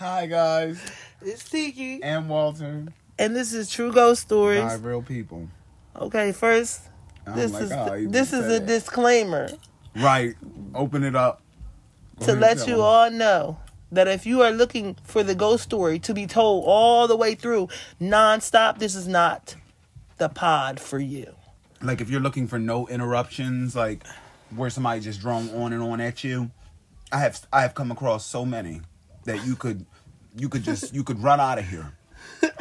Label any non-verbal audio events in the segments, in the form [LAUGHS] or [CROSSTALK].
Hi guys, It's Tiki. and Walter. And this is True Ghost Stories. By real people. Okay, first, I'm this like, is oh, this is a said disclaimer Right. Open it up. Go to let you them. all know that if you are looking for the ghost story to be told all the way through nonstop, this is not the pod for you. Like if you're looking for no interruptions, like where somebody just drone on and on at you, I have I have come across so many that you could you could just you could run out of here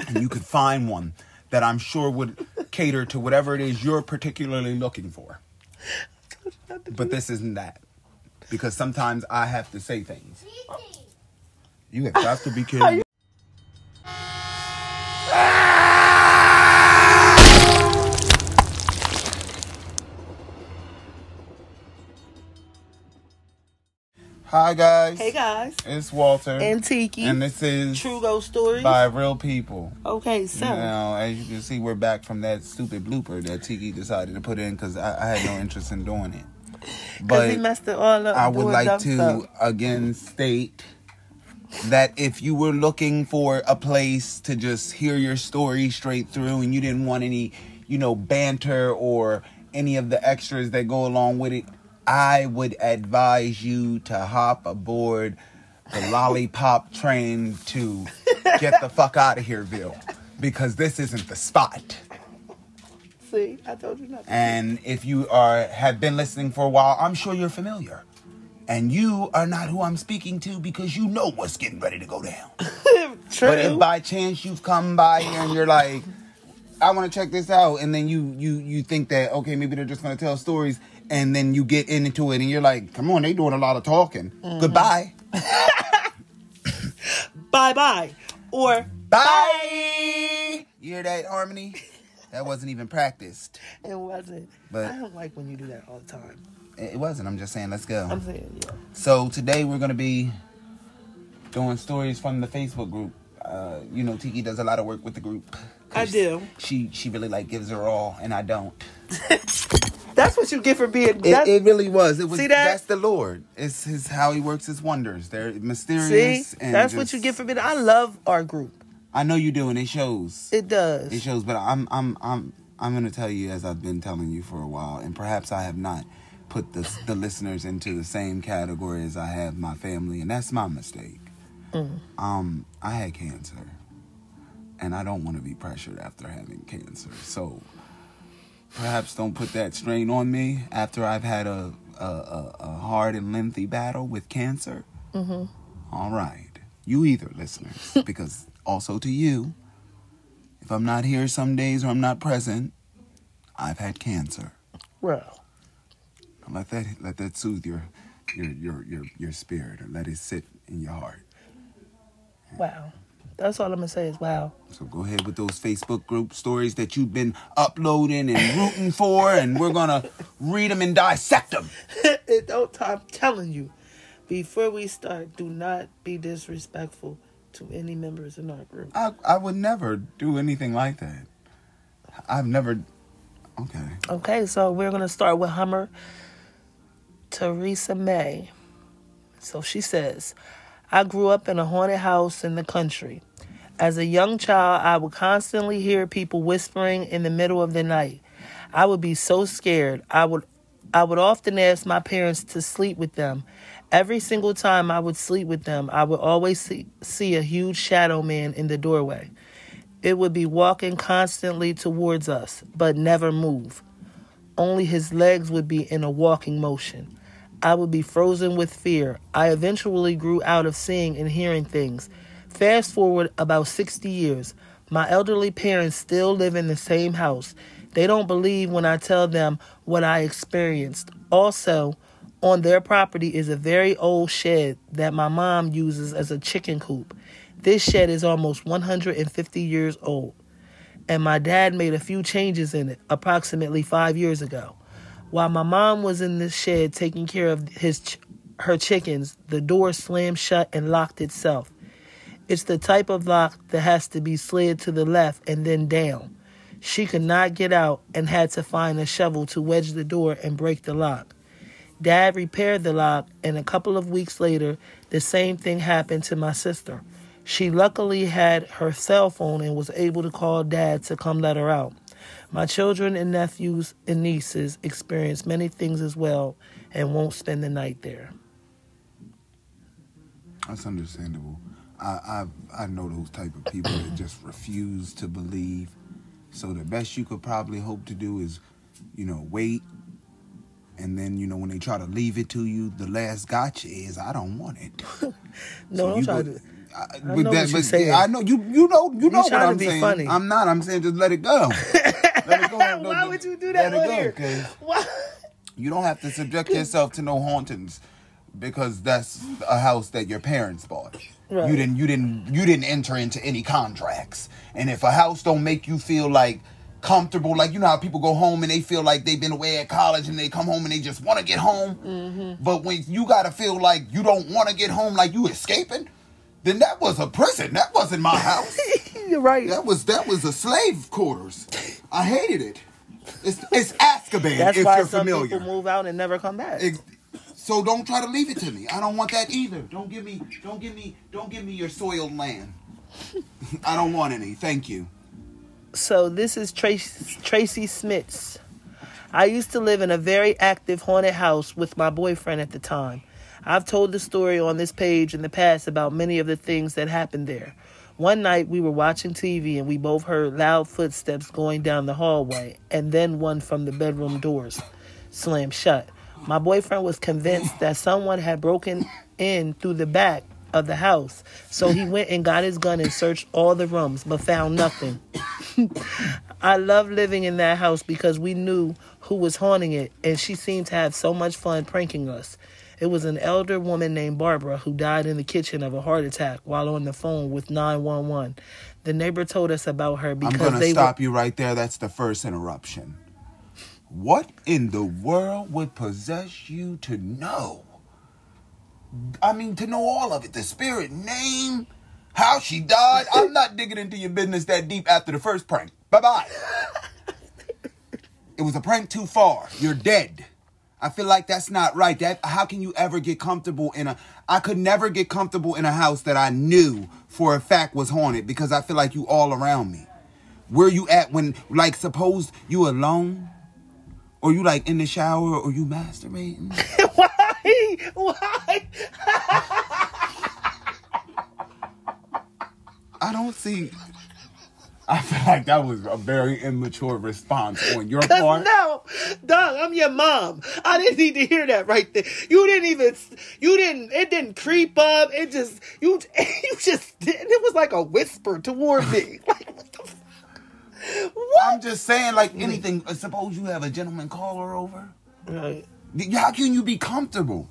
and you could find one that I'm sure would cater to whatever it is you're particularly looking for. But this isn't that. Because sometimes I have to say things. You have got to be kidding. [LAUGHS] Hi guys. Hey guys, It's Walter. and Tiki. And this is True Ghost Stories. by real people. Okay, so Now, as you can see, we're back from that stupid blooper that Tiki decided to put in because I, I had no interest in doing it. because he But messed it all up. I would like to stuff. again state that if you were looking for a place to just hear your story straight through and you didn't want any, you know, banter or any of the extras that go along with it, I would advise you to hop aboard the lollipop train to get the fuck out of here, Bill. Because this isn't the spot. See, I told you not. And if you are have been listening for a while, I'm sure you're familiar. And you are not who I'm speaking to because you know what's getting ready to go down. [LAUGHS] True. But if by chance you've come by here and you're like, I want to check this out, and then you you you think that okay, maybe they're just gonna tell stories, and then you get into it and you're like, come on, they doing a lot of talking. Mm-hmm. Goodbye. [LAUGHS] bye bye. Or Bye. You hear that harmony? That wasn't even practiced. it wasn't. But- I don't like when you do that all the time. It wasn't. I'm just saying, let's go. I'm saying, yeah. So today we're gonna be doing stories from the Facebook group. Uh, you know, Tiki does a lot of work with the group. I do. She she really like gives her all, and I don't. [LAUGHS] That's what you get for being. It, it really was. It was. See that? That's the Lord. It's his how he works his wonders. They're See, mysterious. and that's what you get for being. I love our group. I know you do, and it shows. It does. It shows, but I'm I'm I'm I'm gonna tell you as I've been telling you for a while, and perhaps I have not put the the listeners into the same category as I have my family, and that's my mistake. Um, I had cancer, and I don't want to be pressured after having cancer, so perhaps don't put that strain on me after I've had a a, a, a hard and lengthy battle with cancer. Mm-hmm. All right, you either listeners, [LAUGHS] because also to you. If I'm not here some days or I'm not present, I've had cancer. well, Let that let that soothe your your your your, your spirit or let it sit in your heart. wow. That's all I'm gonna say is wow. So go ahead with those Facebook group stories that you've been uploading and rooting for, and we're gonna read them and dissect them. [LAUGHS] don't. I'm telling you, before we start, do not be disrespectful to any members in our group. I I would never do anything like that. I've never. Okay. Okay, so we're gonna start with Hummer. Teresa May. So she says, I grew up in a haunted house in the country. As a young child, I would constantly hear people whispering in the middle of the night. I would be so scared. I would I would often ask my parents to sleep with them. Every single time I would sleep with them, I would always see, see a huge shadow man in the doorway. It would be walking constantly towards us, but never move. Only his legs would be in a walking motion. I would be frozen with fear. I eventually grew out of seeing and hearing things. Fast forward about 60 years. My elderly parents still live in the same house. They don't believe when I tell them what I experienced. Also, on their property is a very old shed that my mom uses as a chicken coop. This shed is almost 150 years old and my dad made a few changes in it approximately five years ago. While my mom was in this shed taking care of his her chickens, the door slammed shut and locked itself. It's the type of lock that has to be slid to the left and then down. She could not get out and had to find a shovel to wedge the door and break the lock. Dad repaired the lock, and a couple of weeks later, the same thing happened to my sister. She luckily had her cell phone and was able to call dad to come let her out. My children and nephews and nieces experience many things as well and won't spend the night there. That's understandable. I I I know those type of people that just refuse to believe. So the best you could probably hope to do is, you know, wait. And then you know when they try to leave it to you, the last gotcha is I don't want it. [LAUGHS] No, So don't you try go- to. I, I but know that, but. I know you. You know. You know what I'm saying. funny. I'm not. I'm saying just let it go. [LAUGHS] let it go. Why would you do that Let it go, here? [LAUGHS] Why? You don't have to subject yourself to no hauntings because that's a house that your parents bought. Right. You didn't you didn't you didn't enter into any contracts. And if a house don't make you feel like comfortable, like you know how people go home and they feel like they've been away at college and they come home and they just want to get home. Mm-hmm. But when you gotta feel like you don't want to get home, like you escaping, then that was a prison. That wasn't my house. [LAUGHS] You're right. that was that was a slave quarters. I hated it. It's it's Azkaban That's if why you're some familiar. people move out and never come back. Ex- So don't try to leave it to me. I don't want that either. Don't give me don't give me don't give me your soiled land. [LAUGHS] I don't want any. Thank you. So this is Tracy, Tracy Smits. I used to live in a very active haunted house with my boyfriend at the time. I've told the story on this page in the past about many of the things that happened there. One night we were watching TV and we both heard loud footsteps going down the hallway and then one from the bedroom doors slammed shut. My boyfriend was convinced that someone had broken in through the back of the house. So he went and got his gun and searched all the rooms but found nothing. [LAUGHS] I love living in that house because we knew who was haunting it, and she seemed to have so much fun pranking us. It was an elder woman named Barbara who died in the kitchen of a heart attack while on the phone with 911. The neighbor told us about her because I'm gonna they stop you right there. That's the first interruption. What in the world would possess you to know? I mean, to know all of it. The spirit name, how she died. I'm [LAUGHS] not digging into your business that deep after the first prank. Bye bye. it was a prank too far. You're dead. I feel like that's not right. That how can you ever get comfortable in a I could never get comfortable in a house that I knew for a fact was haunted because I feel like you all around me. Where you at when like suppose you alone? Or you like in the shower or you masturbating? [LAUGHS] Why? Why? [LAUGHS] I don't see I feel like that was a very immature response on your part. no, dog, I'm your mom. I didn't need to hear that right there. You didn't even, you didn't, it didn't creep up. It just, you, [LAUGHS] you just, didn't. it was like a whisper toward me. Like, what the? What? I'm just saying like mm. anything uh, suppose you have a gentleman caller over. Right. How can you be comfortable?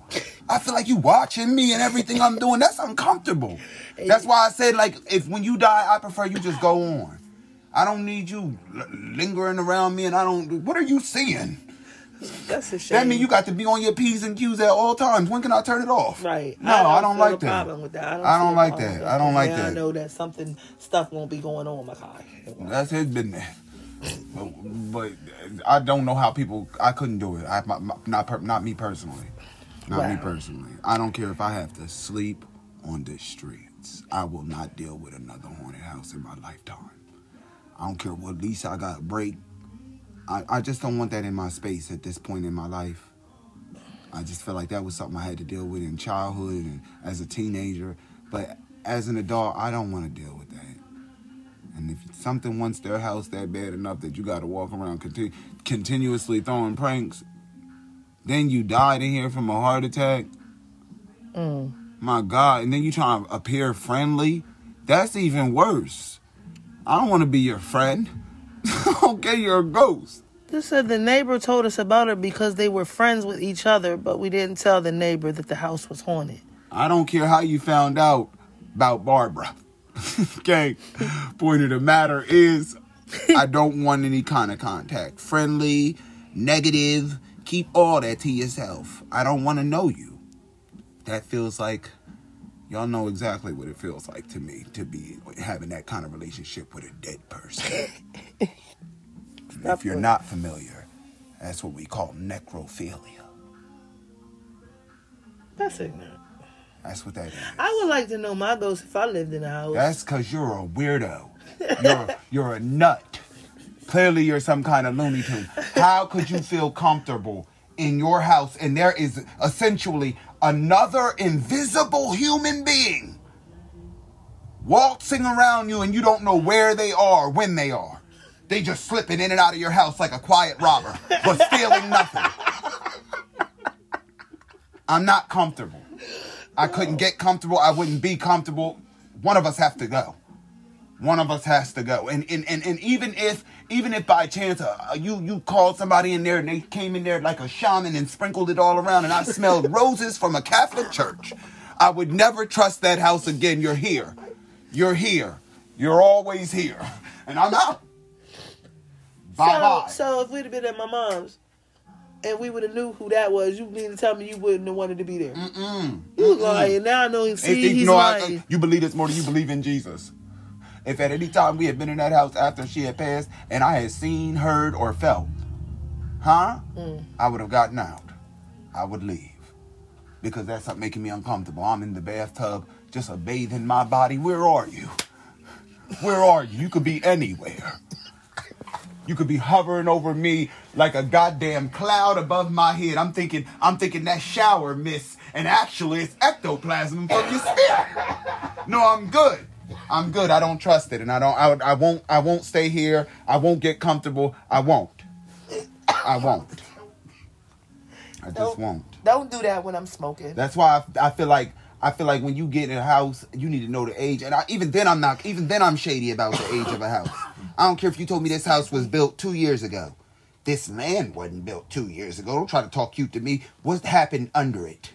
I feel like you watching me and everything I'm doing. That's uncomfortable. That's why I said like if when you die, I prefer you just go on. I don't need you l- lingering around me, and I don't. What are you seeing? [LAUGHS] That's a shame. That mean you got to be on your p's and q's at all times. When can I turn it off? Right. No, I don't, see like that. that. I don't, I don't like that. I don't like that. I know that something, stuff won't be going on, my Makai. That's his business. But, but I don't know how people. I couldn't do it. I my, my- not per, not me personally. Not me personally. I don't care if I have to sleep on the streets. I will not deal with another haunted house in my lifetime. I don't care what lease I got break. I, I just don't want that in my space at this point in my life. I just feel like that was something I had to deal with in childhood and as a teenager. But as an adult, I don't want to deal with that. And if something wants their house that bad enough that you got to walk around conti- continuously throwing pranks, then you died in here from a heart attack. Mm. My God. And then you try to appear friendly. That's even worse. I don't want to be your friend. [LAUGHS] okay, you're a ghost. This said the neighbor told us about it because they were friends with each other, but we didn't tell the neighbor that the house was haunted. I don't care how you found out about Barbara. [LAUGHS] okay. Point of the matter is, I [LAUGHS] don't want any kind of contact. Friendly, negative, keep all that to yourself. I don't want to know you. That feels like y'all know exactly what it feels like to me to be having that kind of relationship with a dead person. [LAUGHS] If you're not familiar, that's what we call necrophilia. That's ignorant. That's what that is. I would like to know my ghost if I lived in a house. That's because you're a weirdo. You're [LAUGHS] you're a nut. Clearly, you're some kind of Looney Tune. How could you feel comfortable in your house and there is essentially another invisible human being waltzing around you and you don't know where they are, when they are? They just slipping in and out of your house like a quiet robber, but stealing nothing. I'm not comfortable. I couldn't get comfortable. I wouldn't be comfortable. One of us have to go. One of us has to go. And and, and, and even if even if by chance uh, you you called somebody in there and they came in there like a shaman and sprinkled it all around and I smelled [LAUGHS] roses from a Catholic church, I would never trust that house again. You're here. You're here. You're always here. And I'm out. Bye so, bye. so if we'd have been at my mom's and we would have knew who that was, you mean to tell me you wouldn't have wanted to be there? Mm-mm. You was lying. Now I know he If see you he's know, I- you believe this more than you believe in Jesus. If at any time we had been in that house after she had passed and I had seen, heard, or felt, huh? Mm. I would have gotten out. I would leave. Because that's not making me uncomfortable. I'm in the bathtub, just a bathing my body. Where are you? Where are you? You could be anywhere. You could be hovering over me like a goddamn cloud above my head. I'm thinking, I'm thinking that shower mist, and actually it's ectoplasm from your spirit. No, I'm good. I'm good. I don't trust it, and I don't. I, I won't. I won't stay here. I won't get comfortable. I won't. I won't. I just Don't- won't. Don't do that when I'm smoking. That's why I, I feel like I feel like when you get in a house, you need to know the age. And I, even then, I'm not. Even then, I'm shady about the age of a house. I don't care if you told me this house was built two years ago. This land wasn't built two years ago. Don't try to talk cute to me. What happened under it?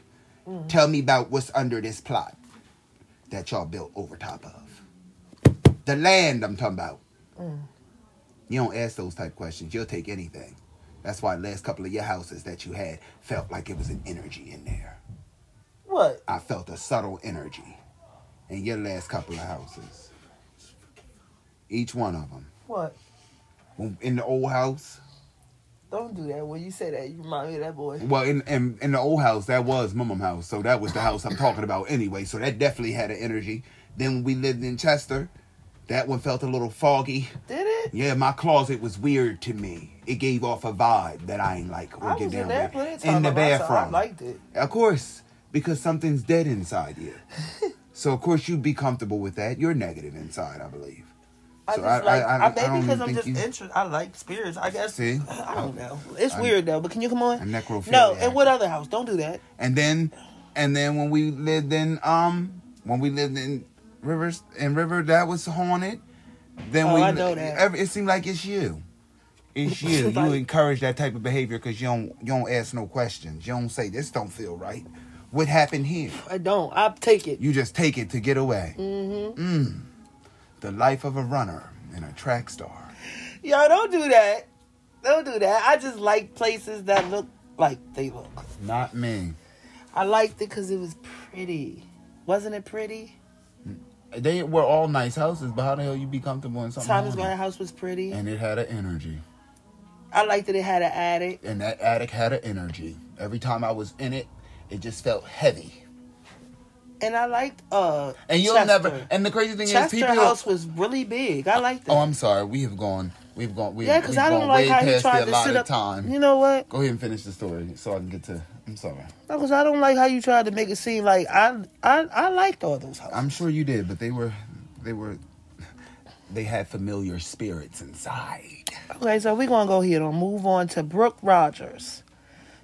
Mm. Tell me about what's under this plot that y'all built over top of. The land I'm talking about. You don't ask those type questions. You'll take anything. That's why the last couple of your houses that you had felt like it was an energy in there. what? I felt a subtle energy in your last couple of houses. Each one of them. What? In the old house, Don't do that. When you say that, you remind me of that boy. well, in, in in the old house, that was Mum house, so that was the house I'm talking about anyway. So that definitely had an energy. Then we lived in Chester, that one felt a little foggy. Did it? Yeah, my closet was weird to me. It gave off a vibe that I ain't like or I get was down in there with. In the myself. I liked it. Of course, because something's dead inside you. [LAUGHS] so of course you'd be comfortable with that. You're negative inside, I believe. I So just I- like. I- I, I- maybe because I'm just you- interested. I like spirits. I guess. See? I don't know. It's weird though. But can you come on? A necrophiliac. No. And what other house? Don't do that. And then, and then when we lived in um when we lived in Rivers and River that was haunted. Then Oh, we I know that. every- it seemed like it's you. It's [LAUGHS] you. Like- you encourage that type of behavior because you don't you don't ask no questions. You don't say this don't feel right. What happened here? I don't. I take it. You just take it to get away. Mm-hmm. Mm. The life of a runner and a track star. Yo, don't do that. Don't do that. I just like places that look like they look. Not me. I liked it because it was pretty. Wasn't it pretty? They were all nice houses, but how the hell you be comfortable in something? Thomas haunted? House was pretty. And it had an energy. I liked that it had an attic. And that attic had an energy. Every time I was in it, it just felt heavy. And I liked uh And you'll Chester. never. And the crazy thing Chester is, people. house was really big. I liked that. oh, I'm sorry. We have gone. We've gone. We've, yeah, because I don't like how he tried to sit up. time. You know what? Go ahead and finish the story so I can get to. I'm sorry. Because I don't like how you tried to make it seem like I I I liked all those houses. I'm sure you did, but they were, they were, [LAUGHS] they had familiar spirits inside. Okay, so we're gonna go ahead and move on to Brooke Rogers.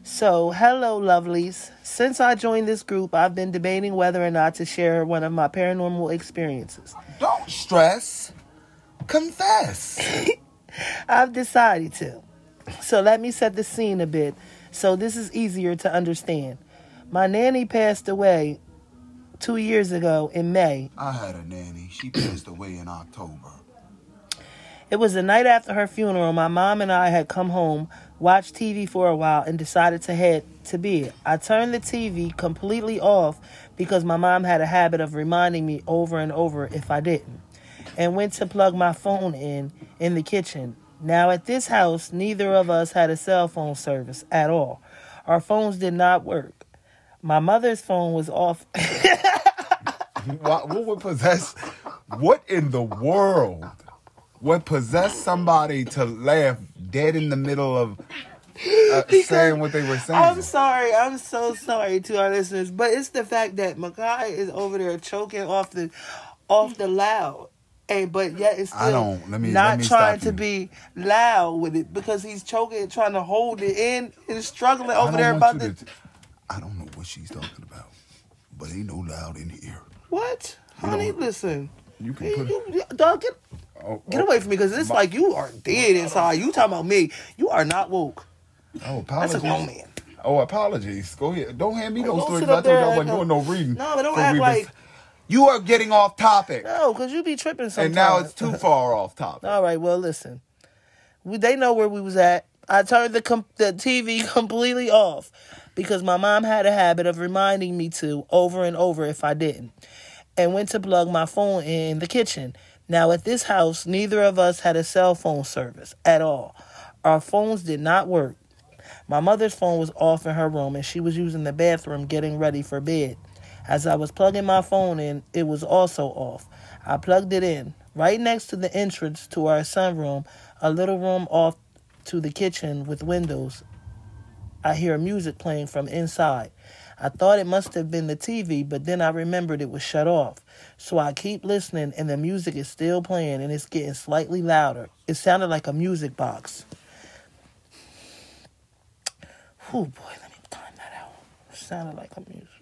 So, hello, lovelies. Since I joined this group, I've been debating whether or not to share one of my paranormal experiences. Don't stress. Confess. [LAUGHS] [LAUGHS] I've decided to. So, let me set the scene a bit so this is easier to understand. My nanny passed away two years ago in May. I had a nanny. She passed away in October. It was the night after her funeral. My mom and I had come home, watched TV for a while, and decided to head to bed. I turned the TV completely off because my mom had a habit of reminding me over and over if I didn't, and went to plug my phone in in the kitchen. Now, at this house, neither of us had a cell phone service at all. Our phones did not work. My mother's phone was off. [LAUGHS] what, what would possess? What in the world would possess somebody to laugh dead in the middle of uh, [LAUGHS] saying what they were saying? I'm sorry. I'm so sorry to our listeners, but it's the fact that Makai is over there choking off the off the loud. And but yet it's still I don't- let me- not let me trying to be loud with it because he's choking, trying to hold it in, and struggling over there about you the to- I don't know what she's talking about, but ain't no loud in here. what, honey. listen, You can you, put it. you- dog, get Oh, get oh, away from me because it's my- like you are dead inside. You talking about me? You are not woke. Oh, That's a apologies. grown man. Oh, apologies. Go ahead. Don't hand me Don't stories. sit I told you I and wasn't doing no reading. No, but don't act like- You are getting off topic. No, because you be tripping sometimes. and now it's too far off topic. [LAUGHS] All right, well, listen. We, they know where we was at. I turned the com- the TV [LAUGHS] completely off because my mom had a habit of reminding me to over and over if I didn't, and went to plug my phone in the kitchen. Now at this house, neither of us had a cell phone service at all. Our phones did not work. My mother's phone was off in her room, and she was using the bathroom getting ready for bed. As I was plugging my phone in, it was also off. I plugged it in right next to the entrance to our sunroom, a little room off to the kitchen with windows. I hear music playing from inside. I thought it must have been the TV, but then I remembered it was shut off. So I keep listening, and the music is still playing, and it's getting slightly louder. It sounded like a music box. Oh boy, let me time that out. It sounded like a music.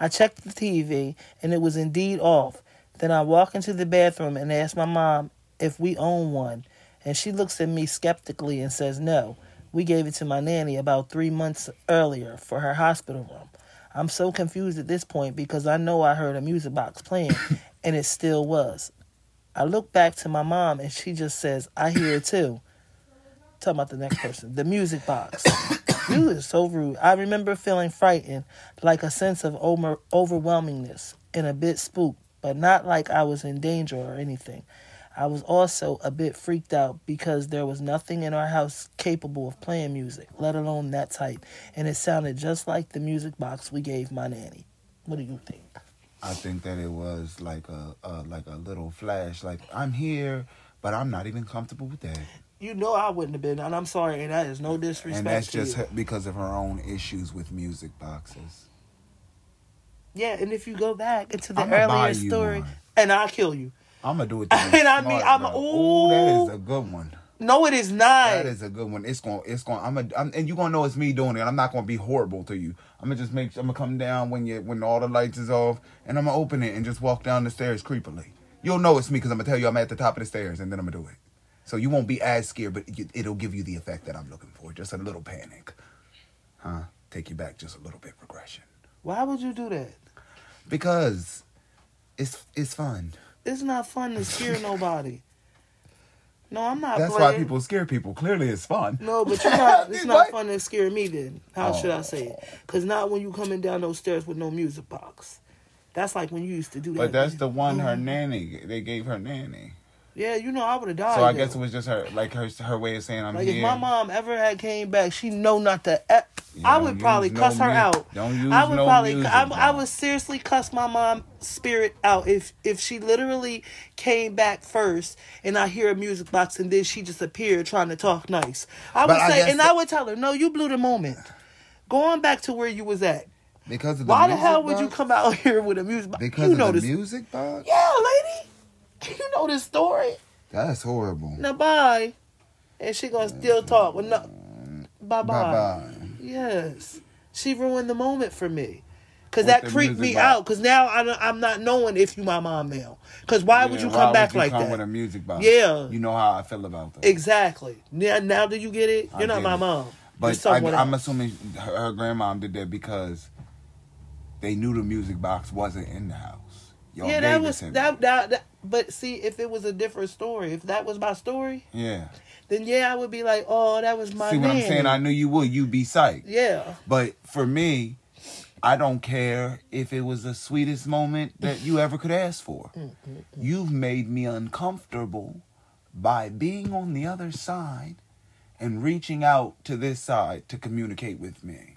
I checked the TV, and it was indeed off. Then I walk into the bathroom and ask my mom if we own one, and she looks at me skeptically and says no. We gave it to my nanny about three months earlier for her hospital room. I'm so confused at this point because I know I heard a music box playing, [LAUGHS] and it still was. I look back to my mom and she just says, I hear it too. Talking about the next person. The music box. [COUGHS] you is so rude. I remember feeling frightened, like a sense of over- overwhelmingness and a bit spooked, but not like I was in danger or anything. I was also a bit freaked out because there was nothing in our house capable of playing music, let alone that type, and it sounded just like the music box we gave my nanny. What do you think? I think that it was like a, a like a little flash, like I'm here, but I'm not even comfortable with that. You know I wouldn't have been, and I'm sorry, and that is no disrespect. and that's just her, because of her own issues with music boxes. Yeah, and if you go back into the I'ma earlier story, one. and I'll kill you. I'm gonna do it. To [LAUGHS] And I mean, I'm- oh, that is a good one. No, it is not. That is a good one. It's going. to It's going. to I'm. A, I'm and you gonna know it's me doing it. I'm not gonna be horrible to you. I'm gonna just make. I'm gonna come down when you when all the lights is off, and I'm gonna open it and just walk down the stairs creepily. You'll know it's me because I'm gonna tell you I'm at the top of the stairs, and then I'm gonna do it. So you won't be as scared, but it- it'll give you the effect that I'm looking for. Just a little panic, huh? Take you back just a little bit regression Why would you do that? because it's it's fun. It's not fun to scare [LAUGHS] nobody. No, I'm not. That's playing. why people scare people. Clearly, it's fun. No, but you're not. It's [LAUGHS] not fun to scare me. Then how should I Oh. say it? Oh. Because not when you coming down those stairs with no music box. That's like when you used to do that. But that's [LAUGHS] the one her mm-hmm. nanny they gave her nanny. Yeah, you know I would have died. So I guess it was just her like her her way of saying I'm Like here. if my mom ever had came back, she know not to. e- I would probably use cuss no her out. don't use I would no probably. music, I, I would seriously cuss my mom spirit out if if she literally came back first and I hear a music box and then she just appeared trying to talk nice. I would But I say, and the- I would tell her, no, you blew the moment. Going back to where you was at. because of the Why the hell would you come out [LAUGHS] here with a music box? Because you of know the this. music box? Yeah, lady. You know this story. That's horrible. Now bye. And she gonna still talk with no. Bye Bye bye. bye. Yes, she ruined the moment for me. Cause With that creeped me box. out. Cause now I I'm not knowing if you my mom now. Cause why would you come back you like come that? with a music box? Yeah. You know how I feel about that. exactly. Now, now do you get it? You're not my it. mom. But I, I'm assuming her, her grandmom did that because they knew the music box wasn't in the house. Y'all yeah, that was that, that that. But see, if it was a different story, if that was my story, Yeah. then yeah, I would be like, oh, that was my. See what I'm saying? I knew you would. You'd be psyched. Yeah. But for me, I don't care if it was the sweetest moment that you ever could ask for. Mm, mm, mm. You've made me uncomfortable by being on the other side and reaching out to this side to communicate with me.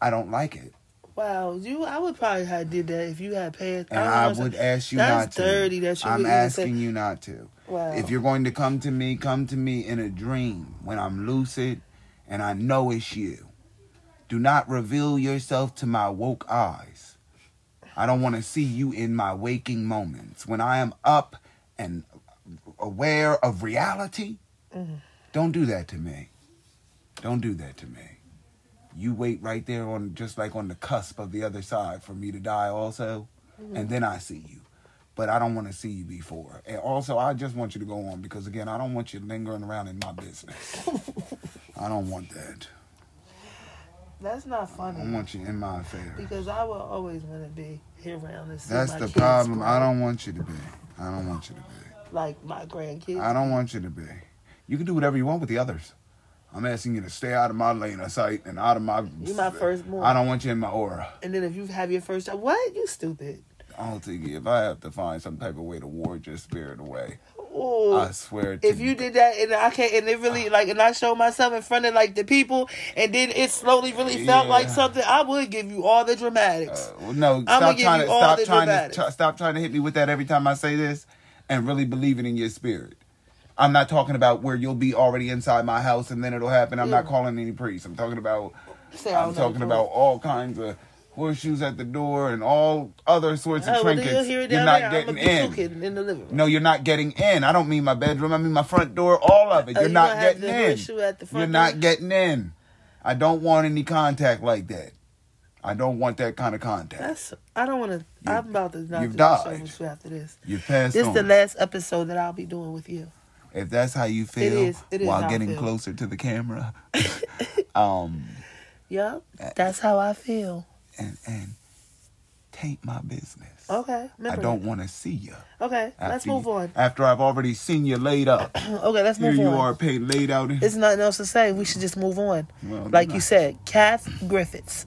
I don't like it. Wow, you. I would probably have did that if you had pants. And don't I, would ask you not to. dirty that you I'm asking you not to. Wow. If you're going to come to me, come to me in a dream when I'm lucid and I know it's you. Do not reveal yourself to my woke eyes. I don't want to see you in my waking moments. When I am up and aware of reality, Mm-hmm. don't do that to me. Don't do that to me. You wait right there on just like on the cusp of the other side for me to die also, Mm-hmm. and then I see you. But I don't want to see you before. And also, I just want you to go on because again, I don't want you lingering around in my business. [LAUGHS] I don't want that. That's not funny. I want you in my affair. because I will always want to be here around this. That's the problem. grow I don't want you to be. I don't want you to be. like my grandkids. I don't want you to be. You can do whatever you want with the others. I'm asking you to stay out of my lane of sight and out of my. You my firstborn. I don't want you in my aura. And then if you have your first child, what? You stupid. I don't think If I have to find some type of way to ward your spirit away, Ooh. I swear to if you did that and I can't and it really like and I showed myself in front of like the people and then it slowly really felt like something, I would give you all the dramatics. Uh, well, no, I'ma stop trying to stop trying to dramatics. try- stop trying to hit me with that every time I say this, and really believe it in your spirit. I'm not talking about where you'll be already inside my house and then it'll happen. I'm not calling any priest. I'm talking about Say, I'm talking about all kinds of horseshoes at the door and all other sorts of Oh, trinkets. it You're not there. Getting in. in the. No, you're not getting in. I don't mean my bedroom. I mean my front door. All of it. Oh, You're you not getting in. at the front You're door? not getting in. I don't want any contact like that. I don't want that kind of contact. That's I don't want to. I'm about to not you've do died. after this. You passed This is the last episode that I'll be doing with you. If that's how you feel is. It is while getting closer to the camera, [LAUGHS] um, Yep, Uh, that's how I feel. and and taint my business. Okay, I don't want to see you. Okay, let's move on. After I've already seen you laid up, [CLEARS THROAT] Okay, let's move on. here you are, paid laid out. In, There's nothing else to say. We should just move on. Well, like you said, Kath Griffiths.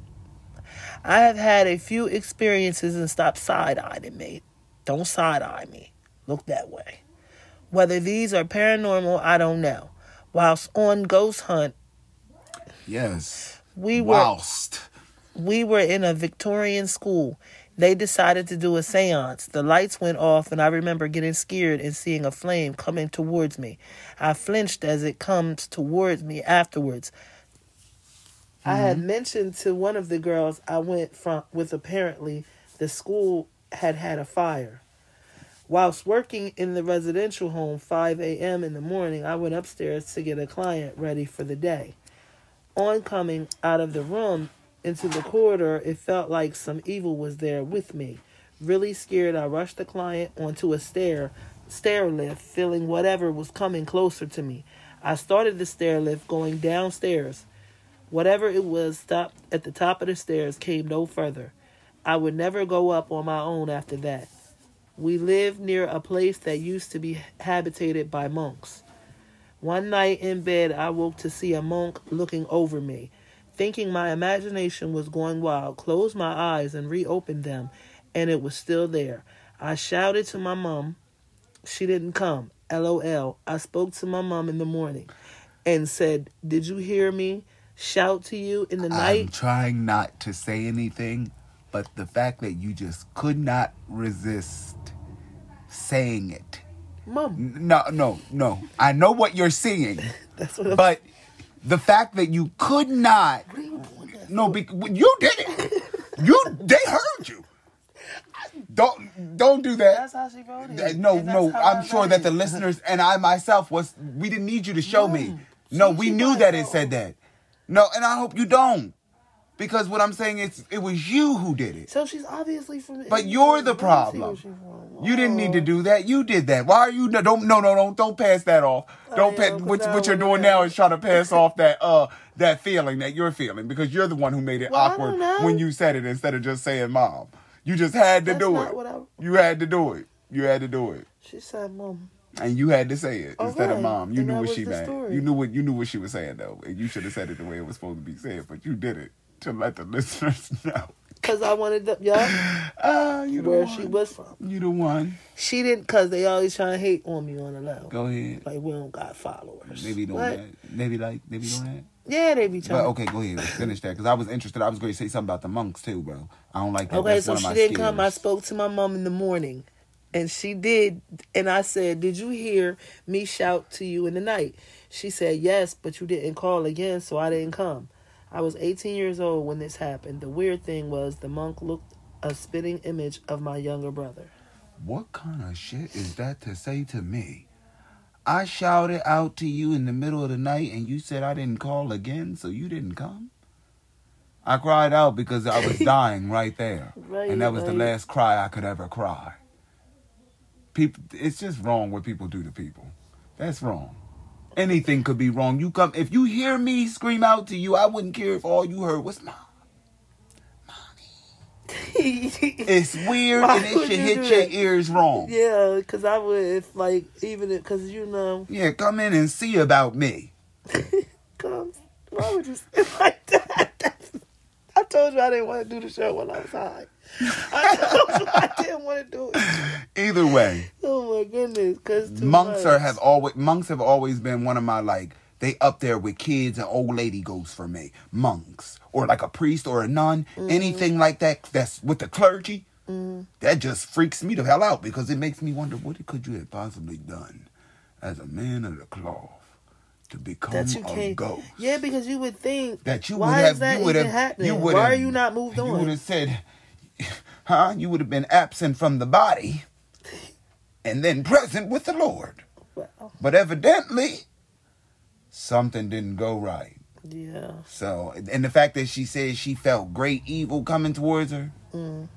I have had a few experiences and stop side eyeing me. Don't side eye me. Look that way. Whether these are paranormal, I don't know. Whilst on ghost hunt, yes. we were Whilst. we were in a Victorian school. They decided to do a seance. The lights went off, and I remember getting scared and seeing a flame coming towards me. I flinched as it comes towards me afterwards. I mm-hmm. had mentioned to one of the girls I went from with apparently the school had had a fire. Whilst working in the residential home 5 a.m. in the morning, I went upstairs to get a client ready for the day. On coming out of the room into the corridor, it felt like some evil was there with me. Really scared, I rushed the client onto a stair, stair lift, feeling whatever was coming closer to me. I started the stair lift going downstairs. Whatever it was stopped at the top of the stairs, came no further. I would never go up on my own after that. We lived near a place that used to be habitated by monks. One night in bed, I woke to see a monk looking over me. Thinking my imagination was going wild, closed my eyes and reopened them, and it was still there. I shouted to my mom. She didn't come. LOL. I spoke to my mom in the morning and said, Did you hear me shout to you in the night? I'm trying not to say anything, but the fact that you just could not resist saying it. Mom, No, no, no. I know what you're seeing, [LAUGHS] that's what I'm but the fact that you could not. What are you doing that No, for? bec you did it. You, they heard you. Don't, don't do that. That's how she voted. No, no, I I'm sure wrote that the listeners and I myself was. We didn't need you to show me. No. No, She- we she knew that it said that. No, and I hope you don't, because what I'm saying is, it was you who did it. So she's obviously from. But you're the Let me see problem. where she from. You didn't need to Oh. do that. You did that. Why are you? No, don't. No, no, don't. Don't pass that off. Don't. pa- 'cause what, what you're doing now is trying to pass off that uh that feeling that you're feeling because you're the one who made it Well, awkward when you said it instead of just saying mom. You just had to That's do it. I- You had to do it. You had to do it. She said, "Mom." And you had to say it All instead of mom. You Then knew what she meant. story. You knew what you knew what she was saying though, and you should have said it the way it was supposed to be said. But you did it to let the [LAUGHS] listeners know. Cause I wanted the yeah Ah, you the where one. she was from. You the one. She didn't cause they always trying to hate on me on the level. Go ahead. Like we don't got followers. Maybe be doing What? that. They be like, they be doing that. Yeah, they be trying. But okay, go ahead. Finish that because I was interested. I was going to say something about the monks too, bro. I don't like that. Okay, That's so she didn't come. I spoke to my mom in the morning, and she did. And I said, "Did you hear me shout to you in the night?" She said, "Yes, but you didn't call again, so I didn't come." I was 18 years old when this happened. The weird thing was the monk looked a spitting image of my younger brother. What kind of shit is that to say to me? I shouted out to you in the middle of the night and you said I didn't call again, so you didn't come? I cried out because I was [LAUGHS] dying right there. Right, and that was the last cry I could ever cry. People it's just wrong what people do to people. That's wrong. Anything could be wrong. You come if you hear me scream out to you, I wouldn't care if all you heard was mom. It's weird Why and it should you hit your that? ears wrong. yeah, because I would if like even because you know Yeah, come in and see about me. [LAUGHS] come. Why would you say like that? [LAUGHS] I told you I didn't want to do the show when I was high. [LAUGHS] I I didn't want to do it. Either way, Oh my goodness, cause too monks much. are have always monks have always been one of my like they up there with kids and old lady ghosts for me. Monks or like a priest or a nun, Mm-hmm. anything like that that's with the clergy. That just freaks me the hell out because it makes me wonder what could you have possibly done as a man of the cloth to become that you a can't. ghost. Yeah, because you would think that you why would is have that you would even have happening? you would why have, are you not moved on? You would have said, huh? You would have been absent from the body and then present with the Lord. Well, But evidently, something didn't go right. yeah, So, and the fact that she said she felt great evil coming towards her, mm,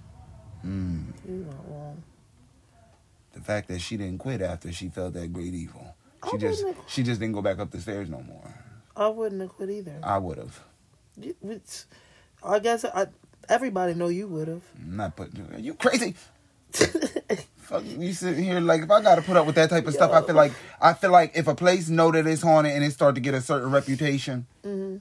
mm, you not wrong. the fact that she didn't quit after she felt that great evil, she I just she just didn't go back up the stairs no more. I wouldn't have quit either. I would have. I guess I, everybody know you would have. Not putting. Are you crazy? Fuck, you sitting here like if I gotta put up with that type of stuff, I feel like I feel like if a place know that it's haunted and it start to get a certain reputation, Mhm.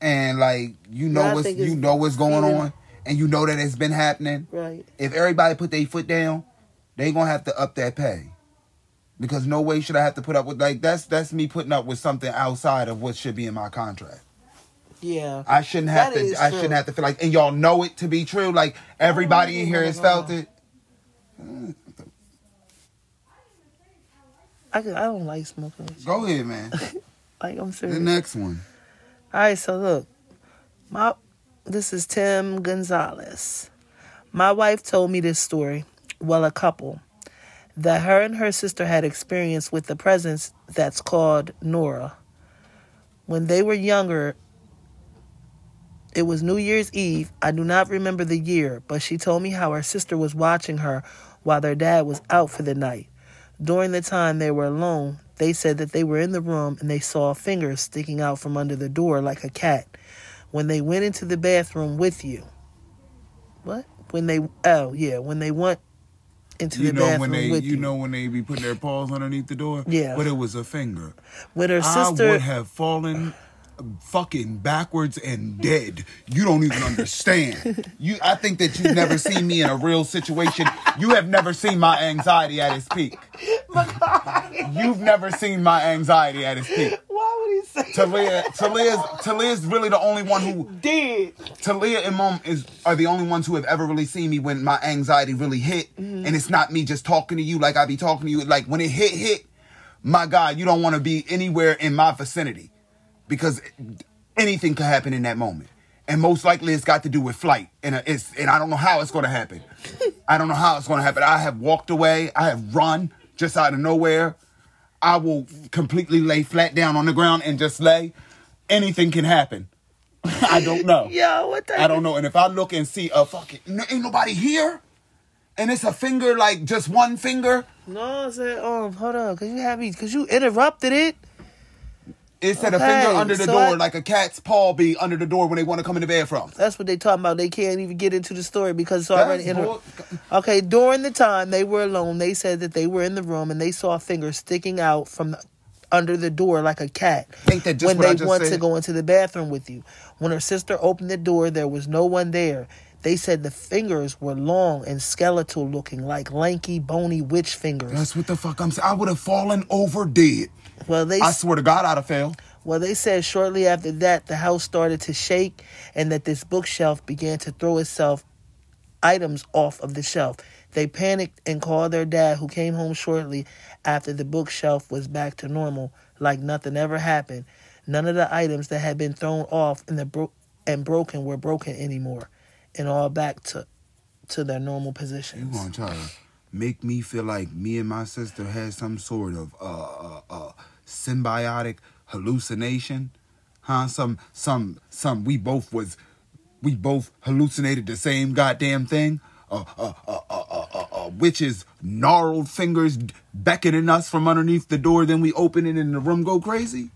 and like you know what's you know what's going feeling- on, and you know that it's been happening. Right. If everybody put their foot down, they gonna have to up that pay, because no way should I have to put up with like that's that's me putting up with something outside of what should be in my contract. Yeah. I shouldn't have That to. I true. shouldn't have to feel like, and y'all know it to be true. Like everybody in oh, here has felt it. I, could- I don't like smoking. Go ahead, man. [LAUGHS] Like I'm serious. the next one. All right, so look, my this is Tim Gonzalez. My wife told me this story. Well, a couple that her and her sister had experience with the presence that's called Nora. When they were younger, it was New Year's Eve. I do not remember the year, but she told me how her sister was watching her while their dad was out for the night. During the time they were alone, they said that they were in the room and they saw fingers sticking out from under the door like a cat. When they went into the bathroom with you. What? When they oh yeah, when they went into You the know bathroom when they, with you you. know when they be putting their paws underneath the door. Yeah. but it was a finger. When her sister I would have fallen fucking backwards and dead. You don't even understand. [LAUGHS] You, I think that you've never seen me in a real situation. You have never seen my anxiety at its peak. You've never seen my anxiety at its peak. Why would he say Talia, Talia's, Talia's really the only one who did. Talia and Mom is are the only ones who have ever really seen me when my anxiety really hit, mm-hmm. and it's not me just talking to you like I be talking to you. Like when it hit, hit. My God, you don't want to be anywhere in my vicinity because anything could happen in that moment, and most likely it's got to do with flight, and uh, it's and I don't know how it's going to happen. [LAUGHS] I don't know how it's going to happen. I have walked away. I have run just out of nowhere. I will completely lay flat down on the ground and just lay. Anything can happen. [LAUGHS] I don't know. [LAUGHS] Yo, what the I don't know. And if I look and see a fucking ain't nobody here, and it's a finger like just one finger, No, I said, um, hold on, cause you had me, cause you interrupted it. It said a finger under the so door I- like a cat's paw be under the door when they want to come in the bathroom. That's what they talking about. They can't even get into the story because it's already in. Okay, during the time they were alone, they said that they were in the room and they saw a finger sticking out from the, under the door like a cat. Ain't that just when they want to go into the bathroom with you. When her sister opened the door, there was no one there. They said the fingers were long and skeletal looking, like lanky, bony witch fingers. That's what the fuck I'm saying. I would have fallen over dead. Well, they I swear to God, I'd have failed. well they said shortly after that the house started to shake and that this bookshelf began to throw itself items off of the shelf. They panicked and called their dad, who came home shortly after the bookshelf was back to normal, like nothing ever happened. None of the items that had been thrown off and the bro- and broken were broken anymore, and all back to to their normal You positions. gonna try to make me feel like me and my sister had some sort of uh, uh, uh, symbiotic hallucination, huh? Some some some we both was we both hallucinated the same goddamn thing. Uh, uh, uh, uh, uh, uh, uh, witches gnarled fingers beckoning us from underneath the door. Then we open it and the room go crazy.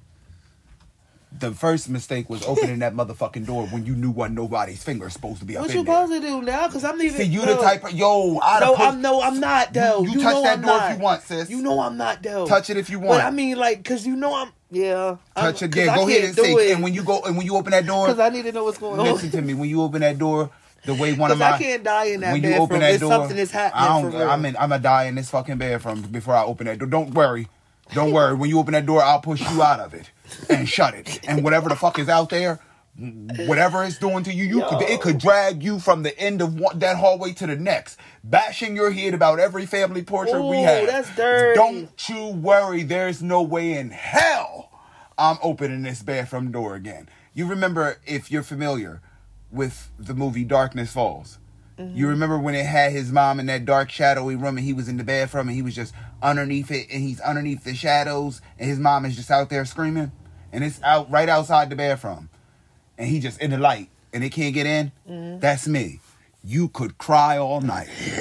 The first mistake was opening that motherfucking door when you knew what nobody's finger is supposed to be up What in you there. supposed to do now? Because I'm even. See, you no, the type of yo. I'd No, I'm no, I'm not though. You- you know touch that I'm door if you want, sis. You know I'm not though. Touch it if you want. But I mean, like, cause you know I'm. Yeah. touch I'm, it. Yeah, go ahead and say. And when you go and when you open that door, Because I need to know what's going on. listen to me. When you open that door, the way one of Because my I can't die in that when you open that If door, something is happening I don't. I'm in. I'm gonna die in this fucking bathroom before I open that door. Don't worry. Don't worry. When you open that door, I'll push you out of it and shut it. And whatever the fuck is out there, whatever it's doing to you, you could it could drag you from the end of one, that hallway to the next, bashing your head about every family portrait we Ooh, have. that's dirty. Don't you worry. There's no way in hell I'm opening this bathroom door again. You remember if you're familiar with the movie Darkness Falls. You remember when it had his mom in that dark shadowy room and he was in the bathroom and he was just underneath it and he's underneath the shadows and his mom is just out there screaming and it's out right outside the bathroom and he just in the light and it can't get in. Mm-hmm. That's me. You could cry all night. [LAUGHS]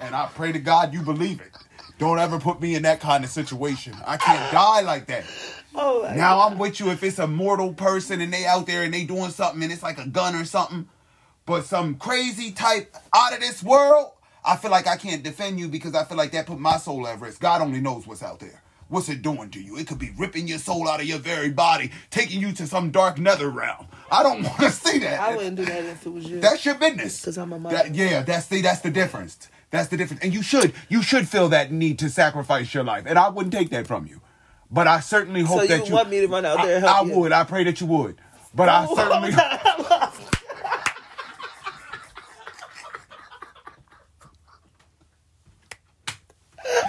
and I pray to God you believe it. Don't ever put me in that kind of situation. I can't die like that. Oh, Now I'm with you if it's a mortal person and they out there and they doing something and it's like a gun or something. But some crazy type out of this world, I feel like I can't defend you because I feel like that put my soul at risk. God only knows what's out there. What's it doing to you? It could be ripping your soul out of your very body, taking you to some dark nether realm. I don't [LAUGHS] want to see that. I wouldn't do that if it was you. That's your business. 'Cause I'm a mother. That- yeah, that's the that's the difference. That's the difference. And you should you should feel that need to sacrifice your life. And I wouldn't take that from you. But I certainly hope So that you you want me to run out there and I, help I you? would. I pray that you would. But I certainly [LAUGHS]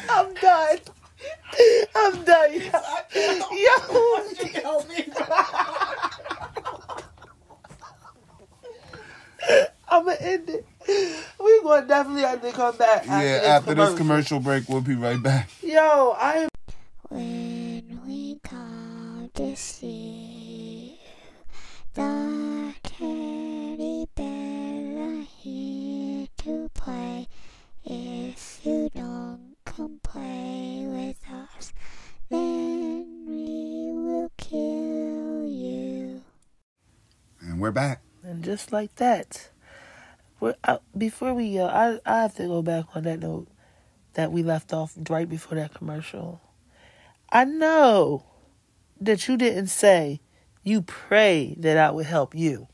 I'm done. I'm done. Yo. I'm gonna end it. We gonna definitely have to come back. After Yeah, this after this commercial. commercial break, we'll be right back. Yo, I am. When we come to see the teddy bear are here to play. If you don't come play with us, then we will kill you. And we're back. And just like that, we're out, before we uh, I I have to go back on that note that we left off right before that commercial. I know that you didn't say you pray that I would help you.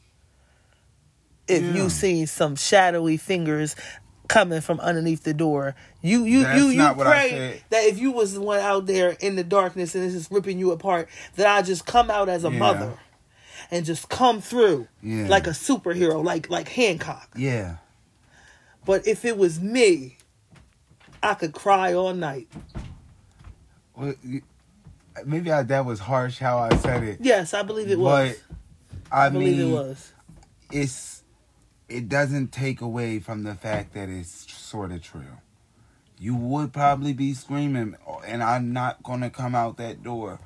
If Yeah. you see some shadowy fingers coming from underneath the door, you you That's you you not what I pray that if you was the one out there in the darkness and this is ripping you apart, that I just come out as a Yeah. mother and just come through Yeah. like a superhero, like like Hancock. Yeah. But if it was me, I could cry all night. Well, you- maybe I, that was harsh how I said it. Yes, I believe it was. But I, I believe mean, it was. it's it doesn't take away from the fact that it's sort of true. You would probably be screaming, and I'm not gonna come out that door.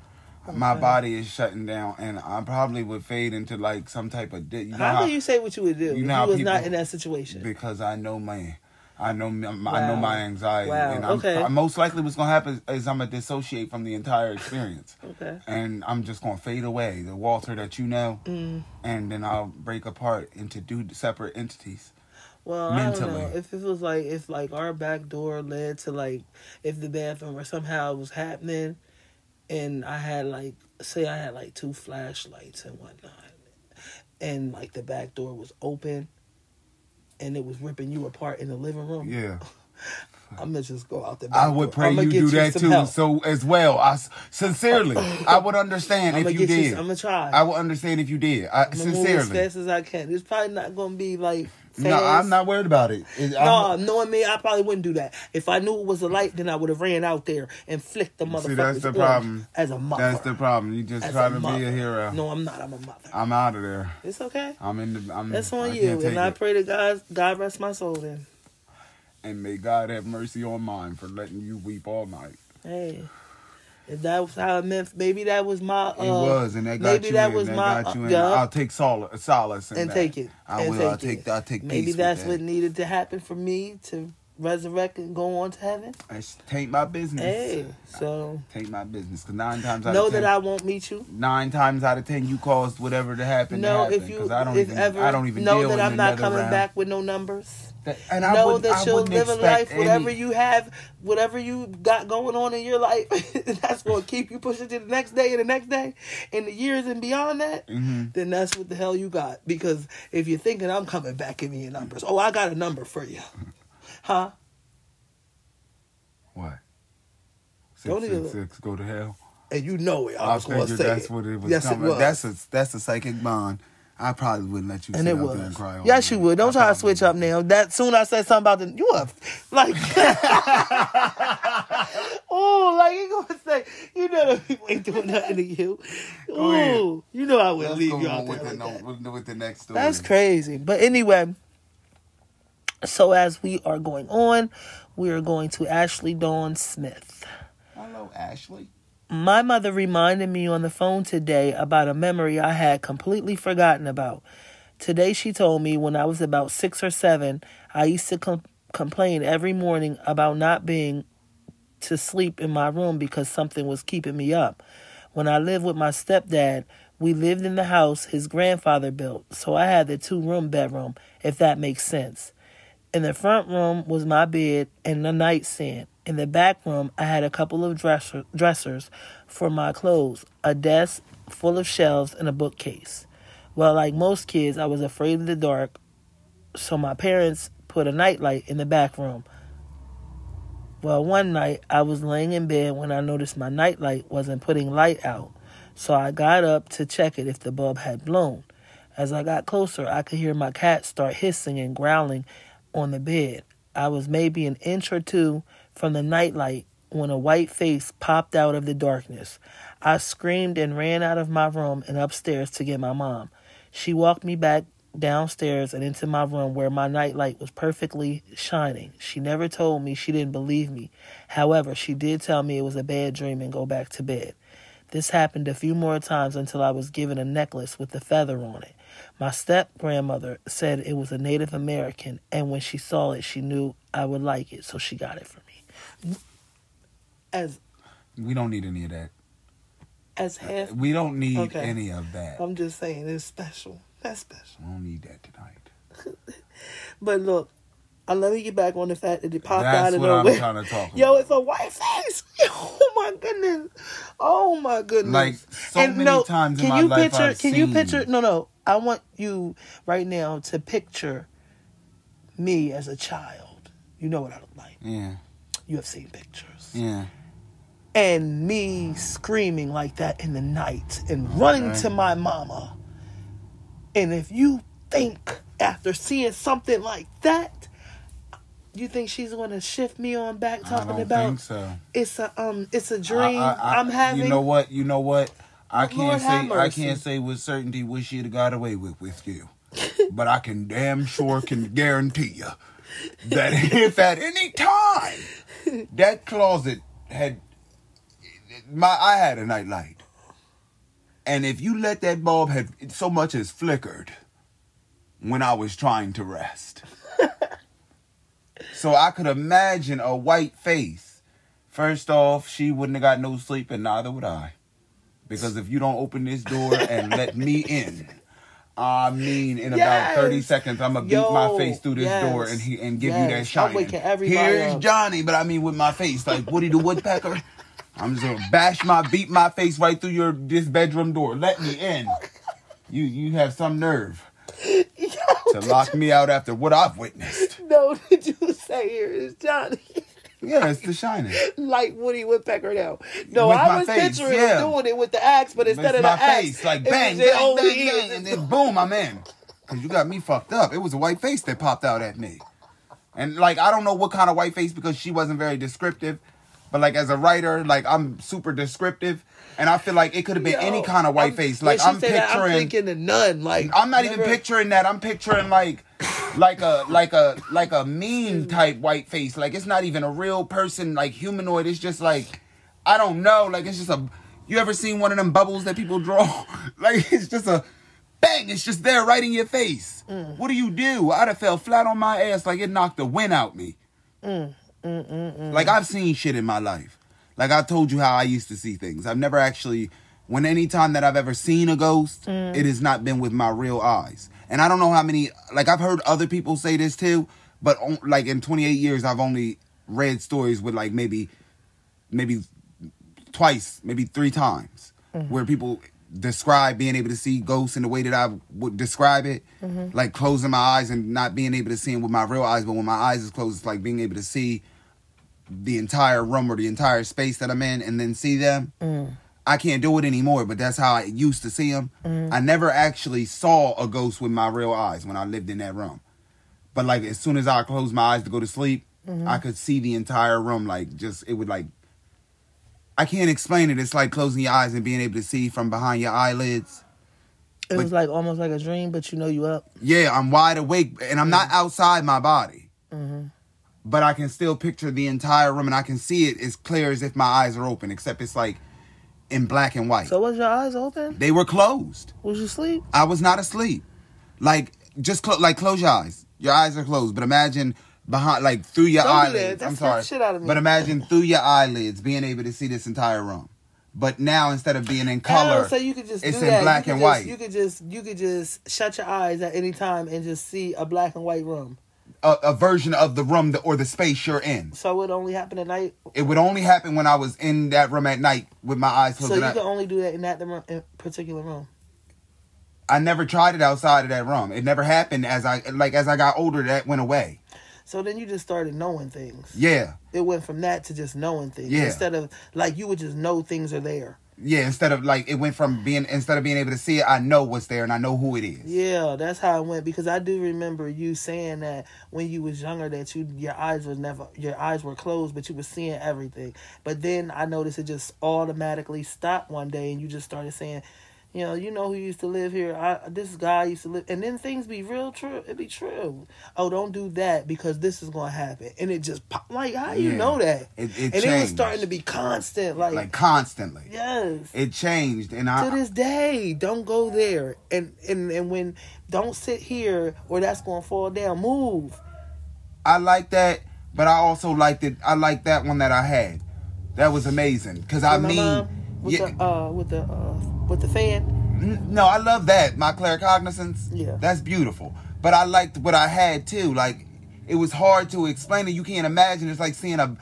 My body is shutting down, and I probably would fade into like some type of. di- You know How how- do you say what you would do you if know you was not in that situation? because I know my, I know my, I know my anxiety, Wow, and I'm, okay. Most likely what's gonna happen is I'm gonna dissociate from the entire experience, [LAUGHS] Okay. and I'm just gonna fade away, the Walter that you know, Mm. and then I'll break apart into two separate entities. Well, I don't know. mentally. If it was like if like our back door led to like if the bathroom or somehow it was happening, and I had like say I had like two flashlights and whatnot, and like the back door was open, and it was ripping you apart in the living room. Yeah. [LAUGHS] I'm gonna just go out there. I would pray you do that too. help. So as well, I sincerely, I would understand if you get you- did. I'ma try. I would understand if you did. I I'm gonna move as fast as I can. It's probably not gonna be like. Fast. No, I'm not worried about it. It- No, I'm- knowing me, I probably wouldn't do that. If I knew it was a light, then I would have ran out there and flicked the motherfuckers See, that's the problem. as a mother. That's the problem. You just As trying to be a hero. No, I'm not. I'm a mother. I'm out of there. It's okay. I'm in the. I'm, That's on can't you, and I pray to God, God rest my soul. Then, And may God have mercy on mine for letting you weep all night. hey, if that was how it meant, maybe that was my. Uh, It was, and that got maybe you that in. was that my. got you in. yeah. I'll take solace, solace in and that. take it. I and will. Take I'll take. I'll take. Maybe that's what needed to happen for me to resurrect and go on to heaven. It's taint my business. Hey, so Taint my business. Cause nine times out know of ten, that I won't meet you. nine times out of ten, you caused whatever to happen. No, to happen, if you, I don't if even, ever, I don't even know that I'm not coming round. back with no numbers. That- and I know would, that I you'll live a life, whatever any- you have, whatever you got going on in your life, [LAUGHS] that's going to keep you pushing to the next day and the next day, and the years and beyond that. Mhm. Then that's what the hell you got. Because if you're thinking I'm coming back, give me your numbers. Oh, I got a number for you, huh? What? Don't Six even- six six. Go to hell. And you know it. I I was going to say that's it. what it was yes, coming. it was. That's a that's a psychic bond. I probably wouldn't let you and sit it was. and cry. Yes, you would. Don't I try to switch up now. That soon I said something about the you are like [LAUGHS] oh like you gonna say you know the people ain't doing nothing to you. Ooh, you know I wouldn't Let's leave you on out there with, the, like no, that. with the next story. That's crazy. But anyway, so as we are going on, we are going to Ashley Dawn Smith. Hello, Ashley. My mother reminded me on the phone today about a memory I had completely forgotten about. Today, she told me when I was about six or seven, I used to com- complain every morning about not being to sleep in my room because something was keeping me up. When I lived with my stepdad, we lived in the house his grandfather built, so I had the two room bedroom, if that makes sense. In the front room was my bed and the nightstand. In the back room, I had a couple of dresser, dressers for my clothes, a desk full of shelves, and a bookcase. Well, like most kids, I was afraid of the dark, so my parents put a nightlight in the back room. Well, one night I was laying in bed when I noticed my nightlight wasn't putting light out, so I got up to check it if the bulb had blown. As I got closer, I could hear my cat start hissing and growling on the bed. I was maybe an inch or two from the nightlight when a white face popped out of the darkness. I screamed and ran out of my room and upstairs to get my mom. She walked me back downstairs and into my room where my nightlight was perfectly shining. She never told me she didn't believe me. However, she did tell me it was a bad dream and go back to bed. This happened a few more times until I was given a necklace with a feather on it. My step grandmother said it was a Native American, and when she saw it, she knew I would like it, so she got it for me. As We don't need any of that. as half, We don't need Okay. any of that. I'm just saying it's special. That's special. We don't need that tonight. [LAUGHS] But look, uh, let me get back on the fact that it popped out of what I'm nowhere. trying to talk about. [LAUGHS] Yo, it's a white face. [LAUGHS] Oh my goodness. Oh my goodness. Like, so many times in can my you life picture I've can you picture no no. I want you right now to picture me as a child. You know what I look like. Yeah, You have seen pictures. yeah. And me screaming like that in the night and running Okay. to my mama. And if you think after seeing something like that, you think she's gonna shift me on back talking about so. it's a um it's a dream I, am having. You know what? You know what? I can't Lord say I can't say with certainty what she'd have got away with with you, [LAUGHS] but I can damn sure can guarantee you that [LAUGHS] if at any time [LAUGHS] that closet had my I had a nightlight, and if you let that bulb have so much as flickered when I was trying to rest. [LAUGHS] So I could imagine a white face. First off, she wouldn't have got no sleep, and neither would I. Because if you don't open this door and let me in, [LAUGHS] I mean, in about 30 seconds, I'm going to beat my face through this yes, door and he and give you that yes. Shine. waking everybody Here's up. Johnny, but I mean with my face, like Woody the Woodpecker. I'm just going to bash my, beat my face right through your this bedroom door. Let me in. You you have some nerve [LAUGHS] to lock me out after what I've witnessed. [LAUGHS] No, did you say here is Johnny? Yeah, it's The Shining. [LAUGHS] like Woody Woodpecker now. No, With I was face, picturing yeah. doing it with the axe, but instead of the axe, face, like bang, bang, bang, bang, and then boom, I'm in. Cause you got me fucked up. It was a white face that popped out at me, and like I don't know what kind of white face because she wasn't very descriptive, but like as a writer, like I'm super descriptive, and I feel like it could have been any kind of white I'm- face. Like I'm said that, I'm picturing. thinking the nun. Like I'm not even picturing that. I'm picturing like like a like a like a mean type white face. Like it's not even a real person like humanoid. It's just like I don't know. Like it's just a you ever seen one of them bubbles that people draw? [LAUGHS] like it's just a bang, it's just there right in your face. Mm. What do you do? I'd have fell flat on my ass like it knocked the wind out me. Mm, mm, like I've seen shit in my life. Like I told you how I used to see things. I've never actually when any time that I've ever seen a ghost, it has not been with my real eyes. And I don't know how many like I've heard other people say this too, but on, like in 28 years I've only read stories with like maybe maybe twice, maybe three times mm-hmm. where people describe being able to see ghosts in the way that I would describe it, mm-hmm. like closing my eyes and not being able to see them with my real eyes, but when my eyes is closed, it's like being able to see the entire room or the entire space that I'm in and then see them. Mm. I can't do it anymore, but that's how I used to see them. Mm-hmm. I never actually saw a ghost with my real eyes when I lived in that room. But like as soon as I closed my eyes to go to sleep, mm-hmm. I could see the entire room. Like just it would like I can't explain it. It's like closing your eyes and being able to see from behind your eyelids. It was like almost like a dream, but you know you up. Yeah, I'm wide awake and I'm not mm-hmm. outside my body. Mm-hmm. But I can still picture the entire room and I can see it as clear as if my eyes are open, except it's like in black and white. So was your eyes open? they were closed. Was you asleep? I was not asleep. Like just like close your eyes. Your eyes are closed, but imagine behind like through your Don't eyelids. That I'm sorry. shit out of me. But imagine through your eyelids being able to see this entire room. But now instead of being in Oh, color, so you could just it's do in that. black and just- white. You could just you could just shut your eyes at any time and just see a black and white room. A, a version of the room or the space you're in. So it only happened at night. It would only happen when I was in that room at night with my eyes closed. So you I- can only do that in that in particular room. I never tried it outside of that room. It never happened as I like as I got older. That went away. So then you just started knowing things. Yeah, It went from that to just knowing things. Yeah. Instead of like you would just know things are there. Yeah. Instead of like it went from being instead of being able to see it, I know what's there and I know who it is. Yeah, that's how it went because I do remember you saying that when you was younger that you your eyes was never your eyes were closed but you were seeing everything. But then I noticed it just automatically stopped one day and you just started saying, you know, you know who used to live here. I this guy used to live and then things be real true. It be true. Oh, don't do that because this is going to happen. And it just pop like how you Yeah. know that? It- it and it was starting to be constant like, Like constantly, yes it changed, and I, to this day don't go there and and and when don't sit here or that's gonna fall down move I like that, but I also liked it. I like that one that I had. That was amazing because I mean, with yeah, the uh with the uh with the fan No, I love that. My claircognizance. Yeah. That's beautiful. But I liked what I had too. Like it was hard to explain it. You can't imagine. It's like seeing a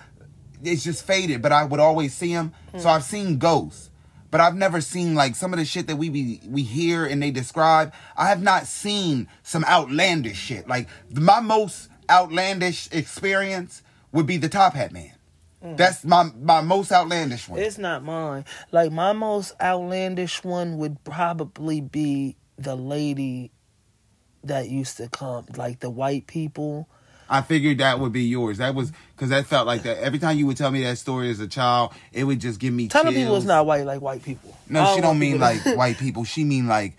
it's just faded, but I would always see them. So mm. I've seen ghosts. But I've never seen like some of the shit that we be we hear and they describe. I have not seen some outlandish shit. Like my most outlandish experience would be the Top Hat Man. Mm. That's my my most outlandish one. it's not mine like my most outlandish one would probably be the lady that used to come like the white people I figured that would be yours. That was because that felt like that. Every time you would tell me that story as a child, it would just give me. telling people it's not white like white people No, I she don't mean people like white people. She mean like,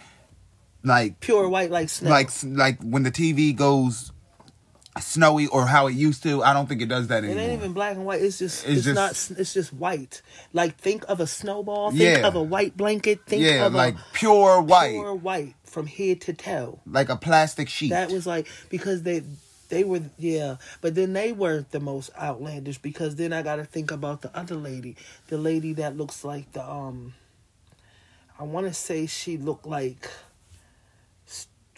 like, [LAUGHS] pure white like snow like, like when the TV goes snowy or how it used to. I don't think it does that anymore. it ain't even black and white. It's just It's it's, just- not it's just white. Like think of a snowball, think Yeah. of a white blanket, think yeah, of like pure white, pure white from head to toe. like a plastic sheet. That was like because they they were yeah, but then they weren't the most outlandish because then I got to think about the other lady, the lady that looks like the um. I want to say she looked like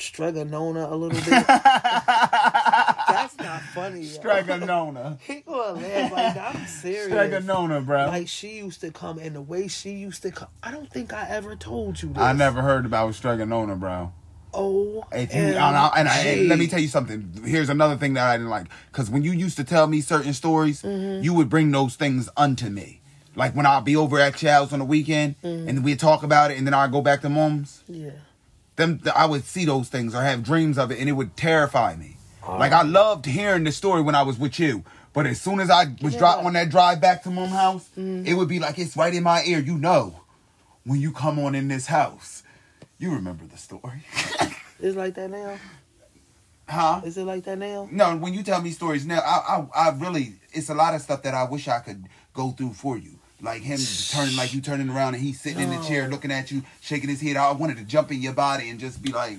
Strega Nona a little bit. [LAUGHS] That's not funny. yo. Strega Nona. [LAUGHS] He gonna laugh like that. I'm serious. Strega Nona, bro. Like she used to come, and the way she used to come, I don't think I ever told you this. I never heard about Strega Nona, bro. Oh, you, and, I, and, I, and let me tell you something. Here's another thing that I didn't like. Because when you used to tell me certain stories, Mm-hmm. you would bring those things unto me. Like when I'd be over at your house on the weekend, Mm-hmm. and we'd talk about it, and then I'd go back to mom's. Yeah. Them, I would see those things or have dreams of it, and it would terrify me. Like I loved hearing the story when I was with you, but as soon as I was Yeah. dri- on that drive back to mom's house, Mm-hmm. it would be like it's right in my ear. You know, when you come on in this house, you remember the story, [LAUGHS] It's like that now. huh? Is it like that now? No, when you tell me stories now, I, I, I really, it's a lot of stuff that I wish I could go through for you. Like him turning, like you turning around and he's sitting in the chair looking at you, shaking his head. I wanted to jump in your body and just be like,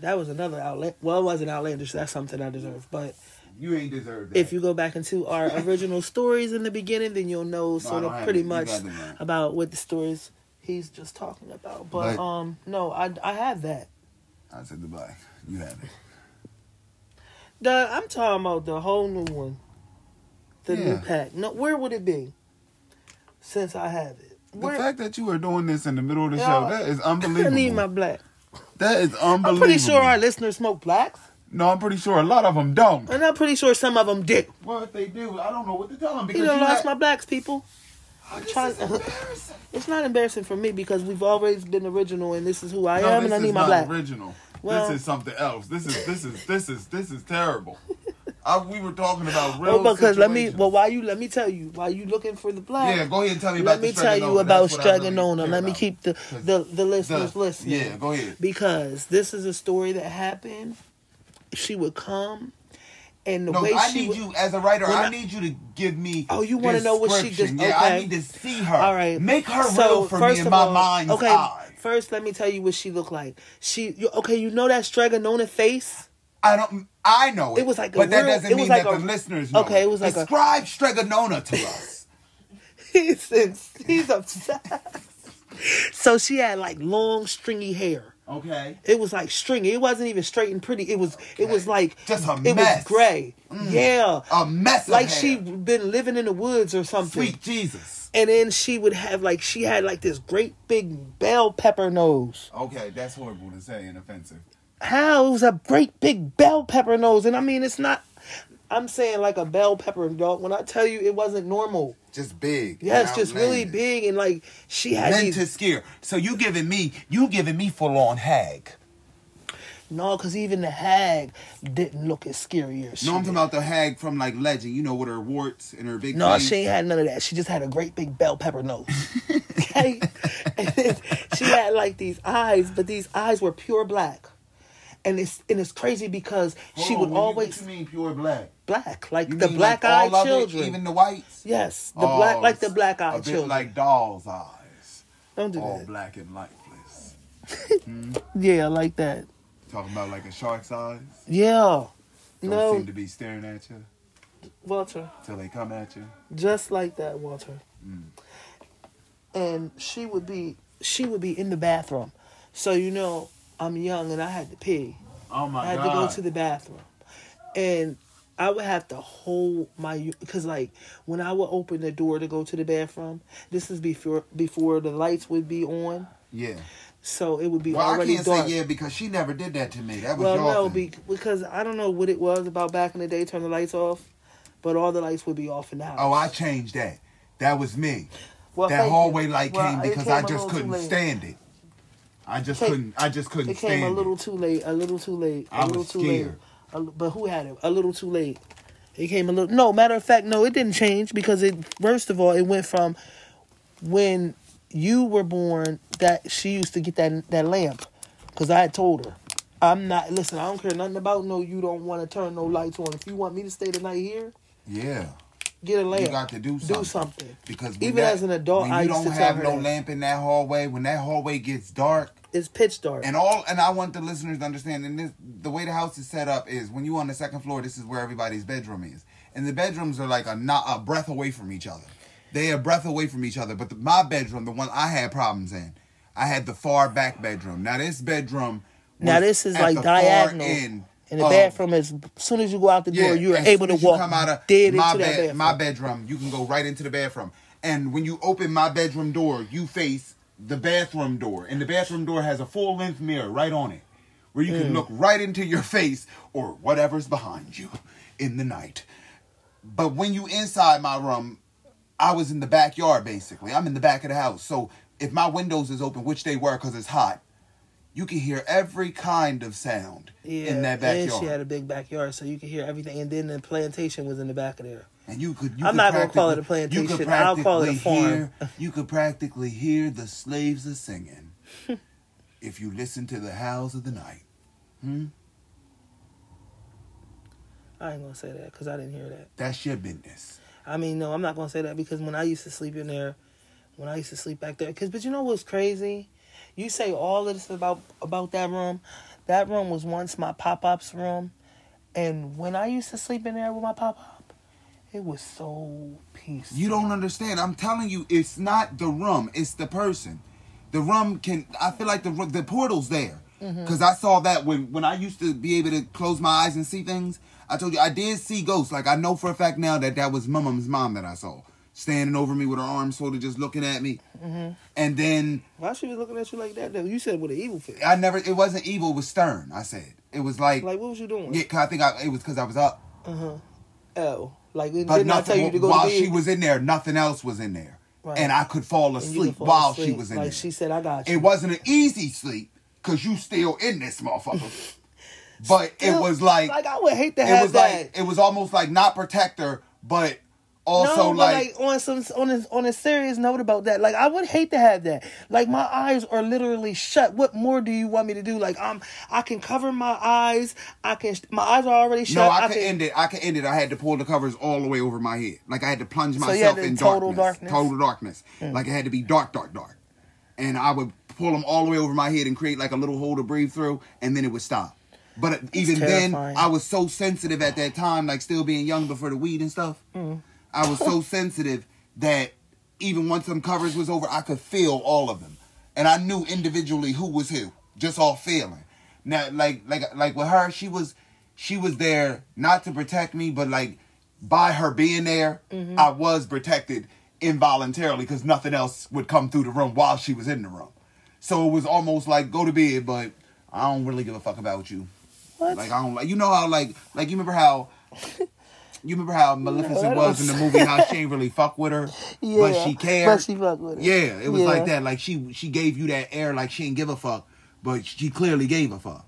That was another outlet. Well, it wasn't outlandish. That's something I deserve. But you ain't deserve that. if you go back into our [LAUGHS] original stories in the beginning, then you'll know sort of pretty. Much about what the stories he's just talking about. But, But- um, no, I I have that. I said goodbye. You have it. The I'm talking about the whole new one, the new pack. No, where would it be? Since I have it, The where, fact that you are doing this in the middle of the show, that is unbelievable. [LAUGHS] I need my black. that is unbelievable. I'm pretty sure our listeners smoke blacks, No, I'm pretty sure a lot of them don't. and I'm pretty sure some of them do. Well, if they do, I don't know what to tell them because You know, you lost have- my blacks, people. Oh, this trying- is [LAUGHS] embarrassing. It's not embarrassing for me because we've always been original, and this is who I No, am, and I is need my not black. original. Well- this is something else. This is this is this is this is terrible. [LAUGHS] I, we were talking about oh, real. Oh, because let me. Well, why you? Let me tell you. Why you looking for the black? yeah, go ahead and tell me about. Let me tell you Strega Nona. about I really care Let me keep the the, the listeners The- listening. Yeah, go ahead. Because this is a story that happened. She would come, and the No, way I she need would, you as a writer. I, I- need you to give me. Oh, you wanna know what she just- Yeah, I need to see her. All right. make her So, real for me first in my all, mind's okay, eye. First, let me tell you what she looked like. She you, okay? You know that Strega Nona face? I don't. I know it. It was like a but that real- doesn't mean like that a- the listeners know. Okay, it was like a- describe Strega Nona to us. [LAUGHS] he's in, he's upset. so she had like long, stringy hair. Okay. It was like stringy. It wasn't even straight and pretty. It was. It was like Just a It mess. Mm. was gray. Yeah, A mess. Like hair. she been living in the woods or something. Sweet Jesus. And then she would have like she had like this great big bell pepper nose. Okay, that's horrible to say and offensive. How it was a great big bell pepper nose, and I mean it's not. I'm saying like a bell pepper dog. When I tell you it wasn't normal. Just big. Yes, just really big and like she had Meant these. to scare. So you giving me, you giving me full on hag. No, because even the hag didn't look as scary as she No, I'm did. talking about the hag from like Legend. You know, with her warts and her big. No, face. she ain't had none of that. She just had a great big bell pepper nose. [LAUGHS] okay? [LAUGHS] And she had like these eyes, but these eyes were pure black. And it's and it's crazy because Hold she on, would when you- always What you mean pure black? black, like You the black like eyed of it, children. even the whites. yes, the Oh, black, like the black eyed children. like doll's eyes, Don't do all that. All black and lifeless. [LAUGHS] Yeah, like that. Talking about like a shark's eyes. Yeah. Don't No, seem to be staring at you Walter. till they come at you. just like that, Walter. Mm. And she would be she would be in the bathroom. So you know, I'm young and I had to pee. Oh my god! I had god! to go to the bathroom, and I would have to hold my because like when I would open the door to go to the bathroom, this is before before the lights would be on, yeah. so it would be Well, I can't dark. say yeah because she never did that to me. That was well, no, be, because I don't know what it was about back in the day, turn the lights off, but all the lights would be off in the house. Oh, I changed that. That was me. well, that thank you. hallway light Well, came because came I just couldn't stand it. I just Came- couldn't. I just couldn't It came a little it. too late. A little too late. A I little was too late. A but who had it? A little too late. It came a little. No, matter of fact, no, it didn't change because it. First of all, it went from when you were born that she used to get that that lamp because I had told her. I'm not listen. I don't care nothing about no. You don't want to turn no lights on. If you want me to stay the night here, Yeah, get a lamp. you got to do something. do something. Because Even that- as an adult, when I you don't have no that. lamp in that hallway, when that hallway gets dark, It's pitch dark. and all, and I want the listeners to understand, and this, the way the house is set up is when you on the second floor, this is where everybody's bedroom is, and the bedrooms are like a not a breath away from each other. They are breath away from each other. But the, my bedroom, the one I had problems in, I had the far back bedroom. Now this bedroom. Now this is like diagonal. end, And the Oh. bathroom is as soon as you go out the door, you're able to walk come out of dead my into that bed, bathroom. my bedroom. You can go right into the bathroom, and when you open my bedroom door, you face the bathroom door, and the bathroom door has a full length mirror right on it, where you Mm. can look right into your face or whatever's behind you in the night. But when you inside my room, I was in the backyard basically. I'm in the back of the house, so if my windows is open, which they were because it's hot, you can hear every kind of sound yeah, in that backyard. and she had a big backyard, so you could hear everything. And then the plantation was in the back of there. And you could. You I'm could not gonna call it a practically- you could plantation. I'll call it a farm. Hear, you could practically hear the slaves a singing [LAUGHS] if you listen to the howls of the night. Hmm? I ain't gonna say that because I didn't hear that. That's your business. I mean, no, I'm not gonna say that because when I used to sleep in there, when I used to sleep back there, because but you know what's crazy? You say all of this about about that room. That room was once my pop up's room, and when I used to sleep in there with my pop up, it was so peaceful. You don't understand. I'm telling you, it's not the rum, It's the person. The rum can. I feel like the the portal's there Mm-hmm. because I saw that when when I used to be able to close my eyes and see things. I told you I did see ghosts. Like I know for a fact now that that was Mum's mom that I saw standing over me with her arms sort of just looking at me. Mm-hmm. And then Why she was looking at you like that? Though you said with an evil face. I never. It wasn't evil. It was stern. I said it was like. Like what was you doing? yeah, 'cause I think I, it was because I was up. Uh huh. Oh, like But did not tell nothing you to go while to she was in there. Nothing else was in there, Right. and I could fall And you could asleep fall while she was in there. like there. she said, I got you. It wasn't an easy sleep because you still in this motherfucker. [LAUGHS] but it was like, like I would hate to it have was that. like it was almost like not protect her, but also no, like, like, on some on a on a serious note about that, like I would hate to have that. Like my eyes are literally shut. What more do you want me to do? Like I'm, I can cover my eyes. I can. My eyes are already shut. no, I, can end it. I can end it. I had to pull the covers all the way over my head. Like I had to plunge myself to in total darkness, darkness? Total darkness. Like it had to be dark, dark, dark. And I would pull them all the way over my head and create like a little hole to breathe through, and then it would stop. But even then. I was so sensitive at that time, like still being young before the weed and stuff. Hmm. I was so sensitive that even once some covers was over, I could feel all of them, and I knew individually who was who, just all feeling. Now, like like like with her, she was she was there not to protect me, but like by her being there, Mm-hmm. I was protected involuntarily because nothing else would come through the room while she was in the room. So it was almost like go to bed, but I don't really give a fuck about you. What? Like I don't like you know how like like you remember how [LAUGHS] you remember how Maleficent I was in the movie how she ain't really fuck with her, [LAUGHS] but she cared. But she fuck with it. yeah, it was Yeah. like that. Like she she gave you that air like she didn't give a fuck, but she clearly gave a fuck.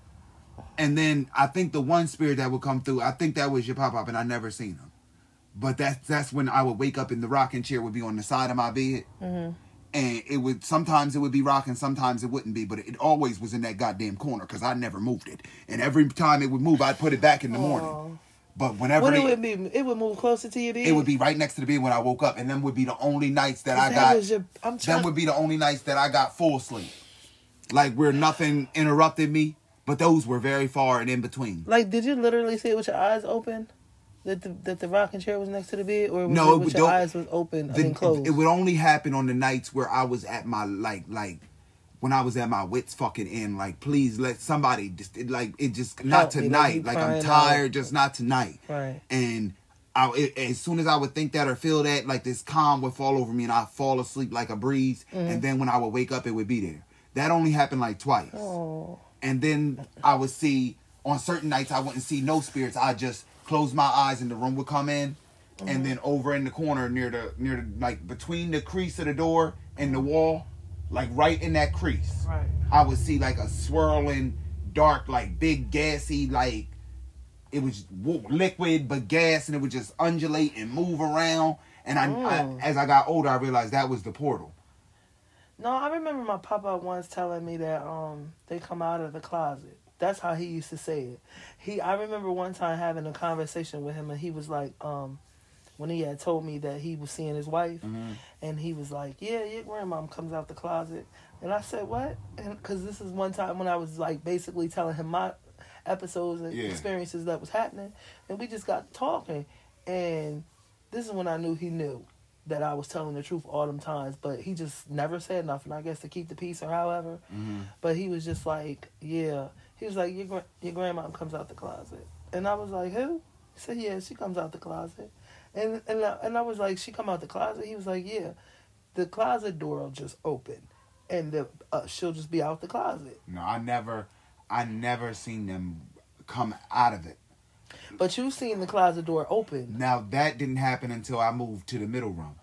And then I think the one spirit that would come through, I think that was your pop up, and I never seen him. But that's that's when I would wake up and the rocking chair would be on the side of my bed, Mm-hmm. and it would sometimes it would be rocking, sometimes it wouldn't be, but it always was in that goddamn corner because I never moved it. And every time it would move, I'd put it back in the morning. But whenever When it they- would be, it would move closer to your bed. it would be right next to the bed when I woke up, and them would be the only nights that I That got. was your- I'm them trying- would be the only nights that I got full sleep, like where nothing interrupted me. But those were very far and in between. Like, did you literally see it with your eyes open? That the that the rocking chair was next to the bed, or was No, it it with your eyes was open? I The- mean, closed. it would only happen on the nights where I was at my like like when I was at my wits fucking end. Like, please let somebody just it, like it just not Help like, tonight. Like, I'm tired, out. just not tonight. Right. And I, it, as soon as I would think that or feel that, like this calm would fall over me, and I'd fall asleep like a breeze. Mm-hmm. And then when I would wake up, it would be there. That only happened like twice. Oh. And then I would see on certain nights I wouldn't see no spirits. I just close my eyes and the room would come in, Mm-hmm. and then over in the corner near the near the like between the crease of the door and the wall, like right in that crease, Right. I would see like a swirling dark, like big gassy, like it was liquid but gas, and it would just undulate and move around. And I, Mm. I as I got older, I realized that was the portal. No, I remember my papa once telling me that um they come out of the closet. That's how he used to say it. He I remember one time having a conversation with him and he was like um when he had told me that he was seeing his wife mm-hmm. and he was like, "Yeah, your grandmom comes out the closet." And I said, "What?" And cuz this is one time when I was like basically telling him my episodes and Yeah. experiences that was happening and we just got talking and this is when I knew he knew that I was telling the truth all them times, but he just never said nothing. I guess to keep the peace or however. Mm-hmm. But he was just like, yeah, He was like, your your grandma comes out the closet, and I was like, who? He said, yeah, she comes out the closet, and and I, and I was like, she come out the closet. He was like, yeah, the closet door will just open, and the uh, she'll just be out the closet. No, I never, I never seen them come out of it. But you seen the closet door open. Now that didn't happen until I moved to the middle room.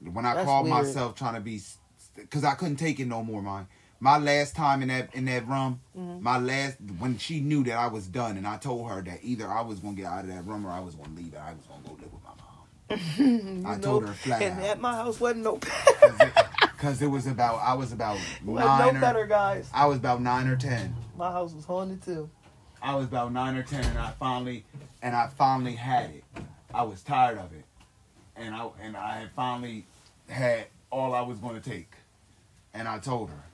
When I That's called weird. myself trying to be, because I couldn't take it no more. My my last time in that in that room, Mm-hmm. my last when she knew that I was done, and I told her that either I was gonna get out of that room or I was gonna leave. And I was gonna go live with. [LAUGHS] I told her flat And out. at my house wasn't no [LAUGHS] Because it, was about I was about [LAUGHS] nine no or better, guys. I was about nine or ten. My house was haunted too. I was about nine or ten, and I finally and I finally had it. I was tired of it, and I and I had finally had all I was going to take, and I told her,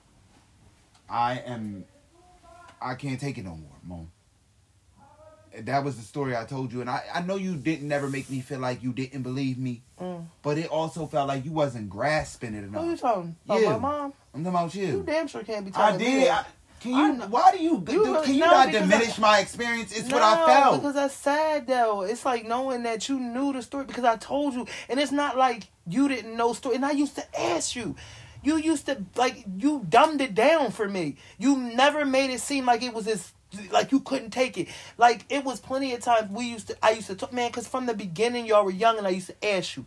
I am, I can't take it no more, mom. That was the story I told you, and I, I know you didn't never make me feel like you didn't believe me, Mm. but it also felt like you wasn't grasping it enough. Who you talking? about? My mom? I'm talking about You you. damn sure can't be talking. I me did. I, can you? Why do you? You do, can you no, not diminish I- my experience? It's no, what I felt. because that's sad though. It's like knowing that you knew the story because I told you, and it's not like you didn't know story. And I used to ask you. You used to like you dumbed it down for me. You never made it seem like it was this like you couldn't take it. Like it was plenty of times we used to. I used to talk, man, because from the beginning y'all were young, and I used to ask you.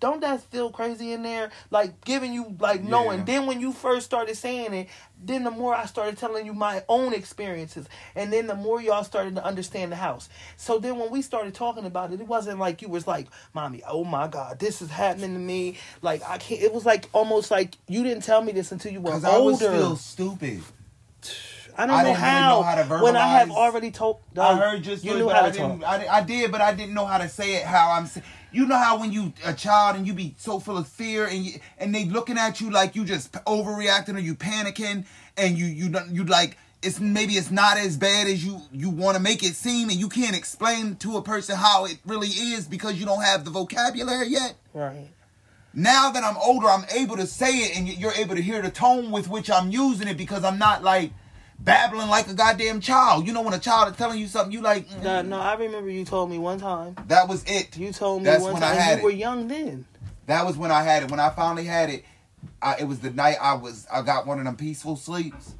Don't that feel crazy in there? Like giving you like knowing. Yeah. Then when you first started saying it, then the more I started telling you my own experiences, and then the more y'all started to understand the house. So then when we started talking about it, it wasn't like you was like, "Mommy, oh my God, this is happening to me." Like I can't. It was like almost like you didn't tell me this until you were older. I was still stupid. [SIGHS] [SIGHS] [SIGHS] I don't I know, how, know how to When I have already told, I heard just you you knew how I to talk. I, I did, but I didn't know how to say it. How I'm. sa- You know how when you a child and you be so full of fear and you, and they looking at you like you just overreacting or you panicking and you you you like it's maybe it's not as bad as you you want to make it seem and you can't explain to a person how it really is because you don't have the vocabulary yet. Right. now that I'm older, I'm able to say it, and you're able to hear the tone with which I'm using it because I'm not like babbling like a goddamn child. You know, when a child is telling you something, you like mm, No, no, I remember you told me one time. that was it. You told me That's one when time I had you were young then. That was when I had it. When I finally had it, I, it was the night I was I got one of them peaceful sleeps,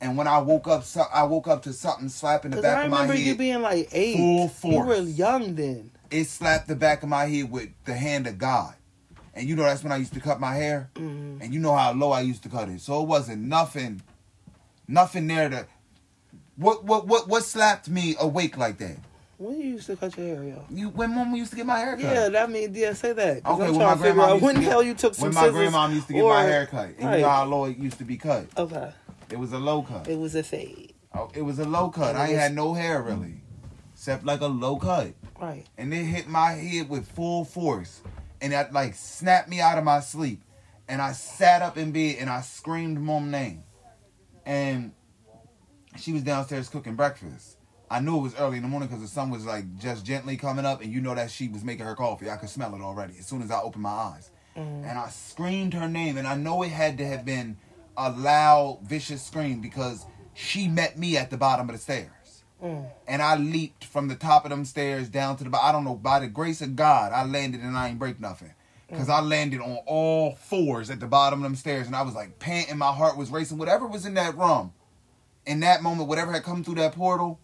and when I woke up, so, I woke up to something slapping the back of my head. I remember you being like eight. Full force. You were young then. it slapped the back of my head with the hand of God. And you know that's when I used to cut my hair. Mhm. And you know how low I used to cut it. So it wasn't nothing nothing there to what what what what slapped me awake like that? When you used to cut your hair, yo? You when mom used to get my hair cut. Yeah, that mean yeah. Say that. Okay, I'm when my grandma used when the get- hell you took some when my scissors. grandma used to get my hair cut. And Right. you know how low it used to be cut. Okay, It was a low cut. it was a fade. Oh, it was a low cut. I ain't had no hair really. Except like a low cut. Right. and it hit my head with full force and that like snapped me out of my sleep and i sat up in bed and i screamed mom's name and she was downstairs cooking breakfast i knew it was early in the morning because the sun was like just gently coming up and you know that she was making her coffee i could smell it already as soon as i opened my eyes and i screamed her name and i know it had to have been a loud vicious scream because she met me at the bottom of the stairs Mm. and I leaped from the top of them stairs down to the bottom. I don't know, by the grace of God, I landed and I ain't break nothing. Because I landed on all fours at the bottom of them stairs and I was like panting, my heart was racing. Whatever was in that room, in that moment, whatever had come through that portal,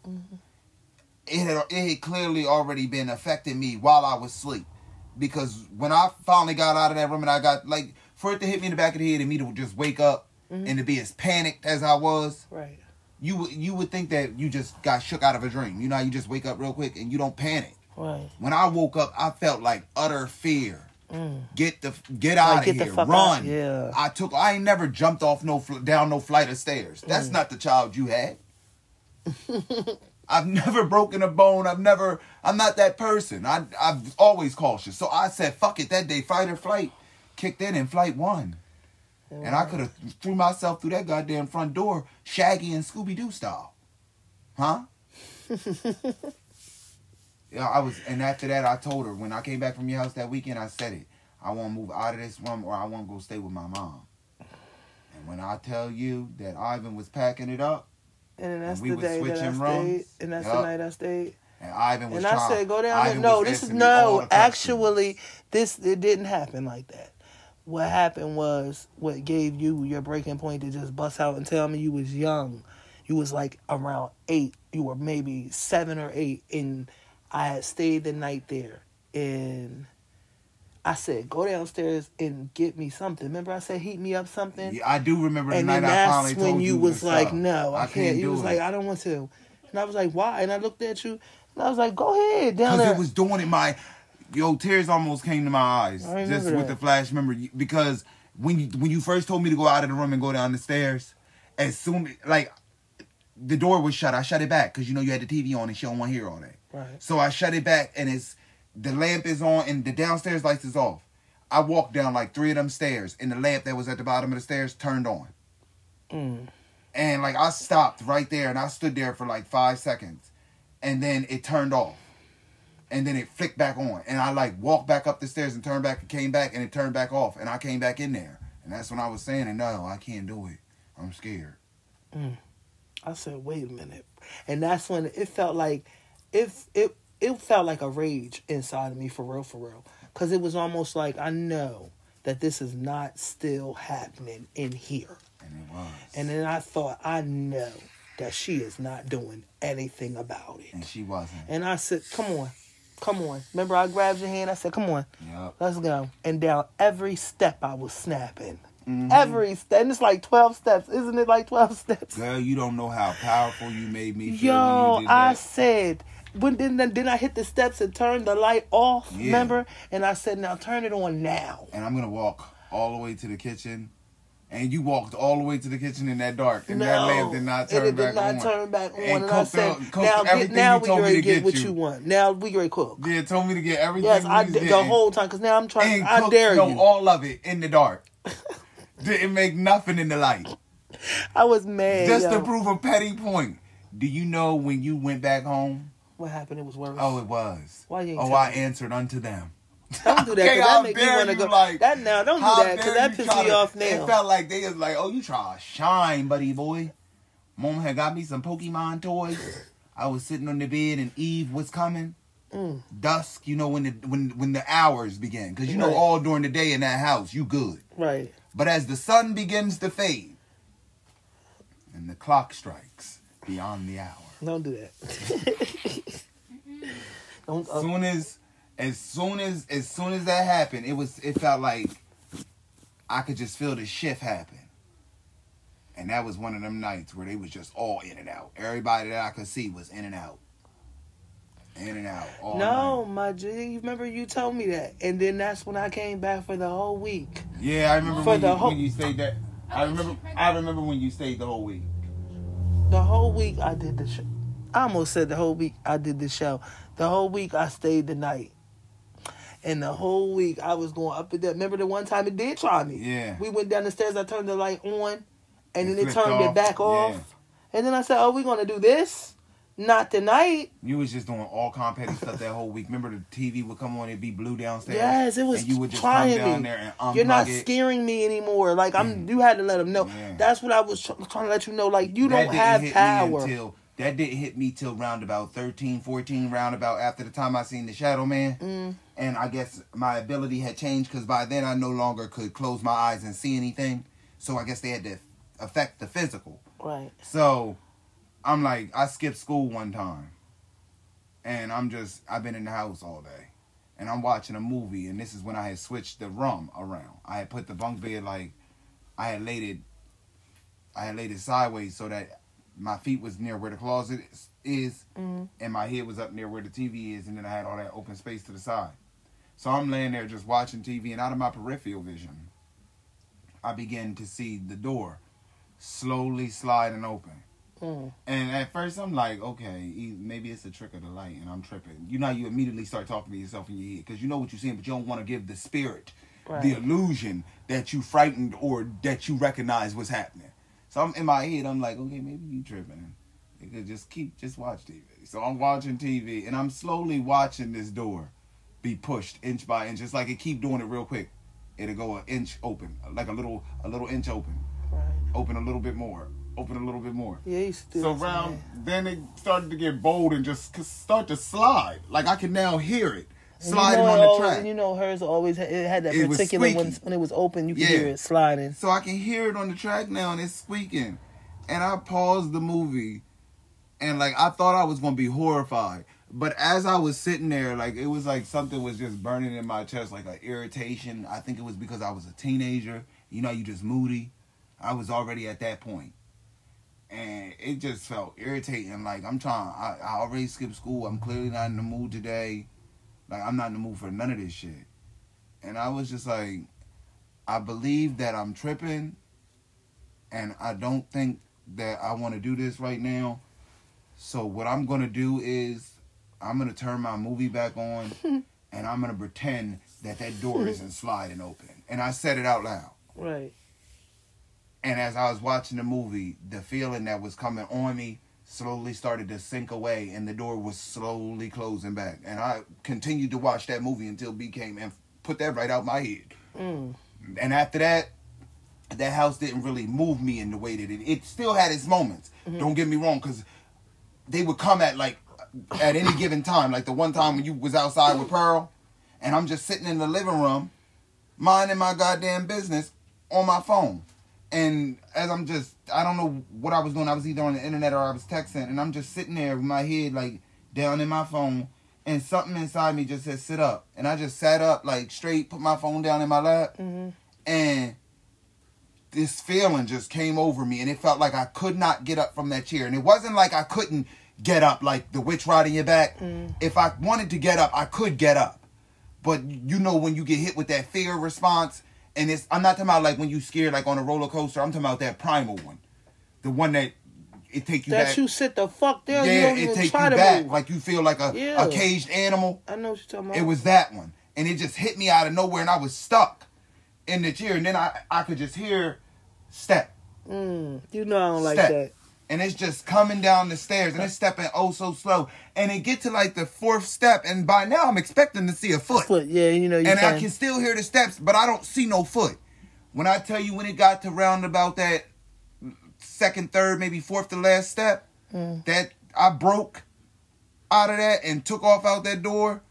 it had it had clearly already been affecting me while I was asleep. Because when I finally got out of that room and I got like for it to hit me in the back of the head and me to just wake up mm-hmm. and to be as panicked as I was, Right. you would you would think that you just got shook out of a dream. You know, you just wake up real quick and you don't panic. Right. When I woke up, I felt like utter fear. Mm. Get the get out of get here, run. yeah. I took. I ain't never jumped off no down no flight of stairs. Mm. That's not the child you had. [LAUGHS] I've never broken a bone. I've never. I'm not that person. I I've always cautious. So I said, fuck it. That day, fight or flight, kicked in and flight won. And I could have threw myself through that goddamn front door, Shaggy and Scooby Doo style. Huh? [LAUGHS] yeah, I was, and after that, I told her when I came back from your house that weekend, I said it. I want to move out of this room, or I want to go stay with my mom. And when I tell you that Ivan was packing it up, And then that's we the day that I switching stayed. rooms. And that's the night I stayed. And Ivan was And I said, go down there. No, this is asking me all no. Actually, this it didn't happen like that. What happened was what gave you your breaking point to just bust out and tell me you was young. You was like around eight. You were maybe seven or eight, and I had stayed the night there. And I said, go downstairs and get me something. Remember, I said, heat me up something. Yeah, I do remember the and night then I that's finally when told you was like, no, I, can't. You was it. like, I don't want to. And I was like, why? And I looked at you, and I was like, go ahead down there. Because it was doing it. My yo tears almost came to my eyes I just remember with the flash memory. Because when you when you first told me to go out of the room and go down the stairs, as soon like the door was shut, I shut it back because you know you had the TV on and she don't want to hear all that. Right. So I shut it back and it's the lamp is on and the downstairs lights is off. I walked down like three of them stairs and the lamp that was at the bottom of the stairs turned on. Mm. And like I stopped right there and I stood there for like five seconds. And then it turned off. And then it flicked back on. And I like walked back up the stairs and turned back and came back and it turned back off. And I came back in there. And that's when I was saying, no, I can't do it. I'm scared. I said, wait a minute. And that's when it felt like if it it felt like a rage inside of me for real, for real. Cause it was almost like I know that this is not still happening in here. And it was. And then I thought, I know that she is not doing anything about it. and she wasn't. And I said, Come on, come on. Remember I grabbed your hand, I said, Come on, Yep. let's go. And down every step I was snapping. Mhm. Every step. And it's like twelve steps. Isn't it like twelve [LAUGHS] steps? Girl, you don't know how powerful you made me feel. Yo, when you did I said, when then then then I hit the steps and turned the light off, Yeah. remember? And I said, now turn it on now. and I'm gonna walk all the way to the kitchen. And you walked all the way to the kitchen in that dark, and no, that lamp did not turn and it did back not on. turn back on. And And, I said, cooked now get, now you we ready to get what you. you want. Now we ready to cook. Yeah, told me to get everything. Yes, I did the whole time because now I'm trying. And I cooked, dare no, you. all of it in the dark. Didn't make nothing in the light. [LAUGHS] I was mad. Just yo. to prove a petty point. Do you know when you went back home? What happened? It was worse. Oh, it was. Why you Oh, I me? answered unto them. don't do that Okay, [LAUGHS] that make me want to go. like, that now, don't do that because that you pisses me to- off It felt like they was like, oh, you try to shine, buddy boy. Mom had got me some Pokemon toys. I was sitting on the bed and Eve was coming. Mm. Dusk, you know when the when when the hours begin, because you know all during the day in that house you good. Right. But as the sun begins to fade and the clock strikes beyond the hour, Don't do that. [LAUGHS] don't. as Uh, soon as as soon as as soon as that happened, it was it felt like I could just feel the shift happen. And that was one of them nights where they was just all in and out. Everybody that I could see was in and out. In and out. All no, night. my G. You remember you told me that, and then that's when I came back for the whole week. Yeah, I remember For when, the you, whole- when you stayed there. I remember I remember when you stayed the whole week. The whole week I did the show. I almost said the whole week I did the show. The whole week I stayed the night. And the whole week I was going up and down. Remember the one time it did try me? Yeah. We went down the stairs, I turned the light on, and It then it turned it back off. Yeah. And then I said, Oh, we're gonna do this? Not tonight. You was just doing all kind of stuff that whole week. Remember the TV would come on, it'd be blue downstairs. Yes, it was And you would just trying come down me. there and unplug You're not it. scaring me anymore. Like I'm, mm. you had to let them know. Yeah. That's what I was tr- trying to let you know. Like you That don't have power. until that didn't hit me till round about 13, 14 roundabout after the time I seen the Shadow Man. Mm. And I guess my ability had changed because by then I no longer could close my eyes and see anything. So I guess they had to affect the physical. Right. So I'm like, I skipped school one time. And I'm just, I've been in the house all day. And I'm watching a movie. And this is when I had switched the room around. I had put the bunk bed like, I had laid it, I had laid it sideways so that my feet was near where the closet is, is Mhm. and my head was up near where the TV is. And then I had all that open space to the side. So I'm laying there just watching TV. And out of my peripheral vision, I begin to see the door slowly sliding open. Mm. And at first, I'm like, okay, maybe it's a trick of the light, and I'm tripping. You know, you immediately start talking to yourself in your head because you know what you're seeing, but you don't want to give the spirit Right. the illusion that you frightened or that you recognize what's happening. So I'm in my head, I'm like, okay, maybe you tripping. You could just keep, just watch TV. So I'm watching TV, and I'm slowly watching this door be pushed inch by inch. It's like it keep doing it real quick. It'll go an inch open, like a little, a little inch open Right. open a little bit more, open a little bit more. Yeah, to do So round, then it started to get bold and just start to slide. Like I can now hear it And you sliding know on the track. and you know hers always had, it had that It particular when when it was open, you could Yeah. hear it sliding. So I can hear it on the track now and it's squeaking. And I paused the movie and like I thought I was gonna be horrified. But as I was sitting there, like it was like something was just burning in my chest, like an irritation. I think it was because I was a teenager. You know, you just moody. I was already at that point. And it just felt irritating. Like I'm trying I, I already skipped school. I'm clearly not in the mood today. Like I'm not in the mood for none of this shit. And I was just like, I believe that I'm tripping and I don't think that I want to do this right now. So what I'm going to do is I'm going to turn my movie back on [LAUGHS] and I'm going to pretend that that door [LAUGHS] isn't sliding open. And I said it out loud. Right. And as I was watching the movie, the feeling that was coming on me slowly started to sink away and the door was slowly closing back. And I continued to watch that movie until B came and put that right out my head. Mm. And after that, that house didn't really move me in the way that it. It still had its moments. Don't get me wrong, because they would come at like at any given time. Like the one time when you was outside with Pearl, and I'm just sitting in the living room, minding my goddamn business on my phone. And as I'm just, I don't know what I was doing. I was either on the internet or I was texting, and I'm just sitting there with my head like down in my phone, and something inside me just said sit up, and I just sat up like straight, put my phone down in my lap, mm-hmm. and this feeling just came over me and it felt like I could not get up from that chair. And it wasn't like I couldn't get up like the witch riding your back. Mm. If I wanted to get up, I could get up. But you know when you get hit with that fear response and it's I'm not talking about like when you scared like on a roller coaster. I'm talking about that primal one. The one that it take you That back. you sit the fuck down. you yeah, it even take you back move. like you feel like a, Yeah. a caged animal. I know what you're talking about. It was that one. And it just hit me out of nowhere and I was stuck in the chair. And then I, I could just hear step, Mm, you know I don't like that. And it's just coming down the stairs and it's stepping oh so slow. And it get to like the fourth step and by now I'm expecting to see a foot. Foot, yeah, you know you and can. I can still hear the steps, but I don't see no foot. When I tell you when it got to round about that second, third, maybe fourth to last step, Mm. that I broke out of that and took off out that door.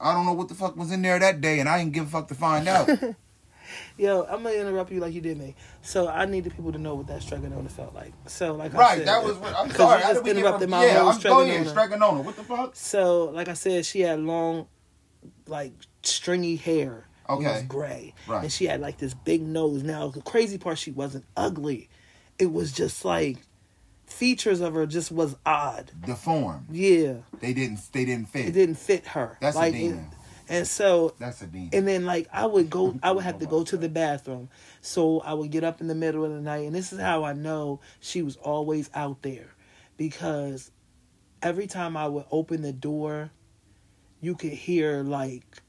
I don't know what the fuck was in there that day, and I didn't give a fuck to find out. [LAUGHS] Yo, I'm gonna interrupt you like you did me. So I need the people to know what that Strega Nona felt like. So like I right, said, that was. What, I'm sorry. How just did we get interrupted from, my yeah, whole I'm go ahead, Strega Nona. Stregonona. What the fuck? So like I said, she had long, like stringy hair. Okay. It was gray, Right. and she had like this big nose. Now the crazy part, she wasn't ugly. It was just like features of her just was odd. The form. Yeah, They didn't. They didn't fit. it didn't fit her. That's a like, demon. it- and so That's a demon. and then like I would go [LAUGHS] I would have to go to the bathroom. So I would get up in the middle of the night and this is how I know she was always out there. Because every time I would open the door, you could hear like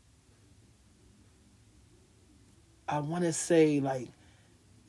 I wanna say like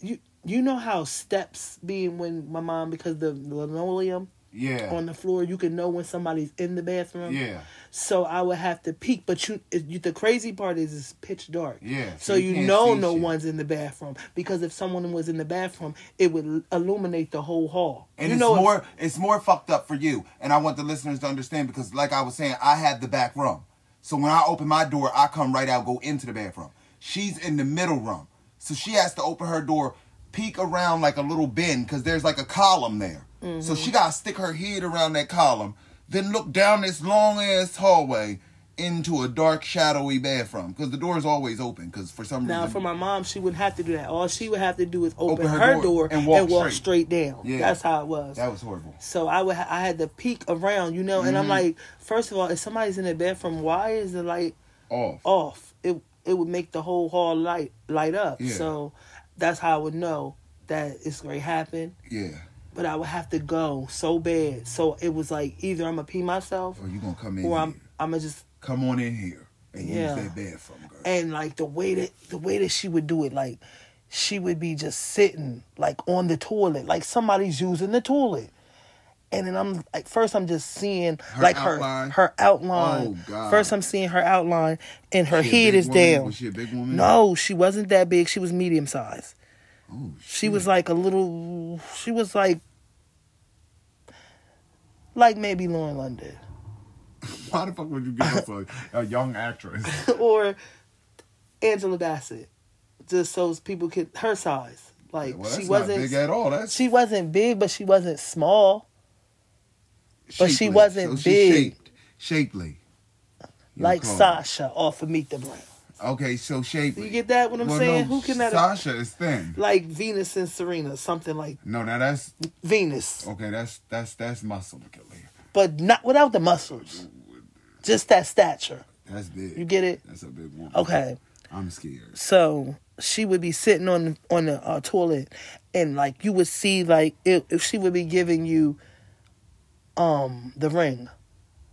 you you know how steps being when my mom because the linoleum yeah. on the floor you can know when somebody's in the bathroom. yeah. So I would have to peek, but you, it, you the crazy part is it's pitch dark. Yeah. So, you you, know no shit. one's in the bathroom because if someone was in the bathroom, it would illuminate the whole hall. And you it's know more it's more fucked up for you. And I want the listeners to understand because like I was saying, I had the back room. So when I open my door, I come right out, go into the bathroom. She's in the middle room. So she has to open her door, peek around like a little bend, because there's like a column there. So she gotta stick her head around that column, then look down this long ass hallway into a dark, shadowy bathroom. Because the door is always open. Because for some Now reason, for my mom, she wouldn't have to do that. All she would have to do is open, Open her her, door door, and and walk walk, straight. straight. down. Yeah. That's how it was. that was horrible. So I would ha- I had to peek around, you know, and I'm Mhm. like, first of all, if somebody's in the bathroom, why is the light Off. off? It it would make the whole hall light light up. Yeah. So that's how I would know that it's going to happen. Yeah. But I would have to go so bad. So it was like either I'm gonna pee myself Or you gonna come in or. I'm I'm gonna just come on in here and Yeah. use that bathroom, girl. and like the way that the way that she would do it, like she would be just sitting like on the toilet, like somebody's using the toilet. And then I'm like, first I'm just seeing Her like outline? her her outline. Oh, God. First I'm seeing her outline, and her head is woman? down. Was she a big woman? No, she wasn't that big. She was medium size. Oh, She was like a little. She was like like maybe Lauren London [LAUGHS] Why the fuck would you give us a, a young actress? [LAUGHS] or Angela Bassett, just so people could her size. Like Well, she wasn't big at all. That's she wasn't big, but she wasn't small. but she wasn't so she big. Shaped, shapely. You like. Sasha off of Meet the Browns. Okay, so shapely. You get that? What I'm Well, saying? no, Who can that? Sasha is thin. like Venus and Serena, something like No, now that's Venus, okay. That's that's that's muscle, but not without the muscles. Just that stature. That's big. You get it? That's a big one. Okay. I'm scared. So she would be sitting on on the uh, toilet, and like you would see like if, if she would be giving you um the ring,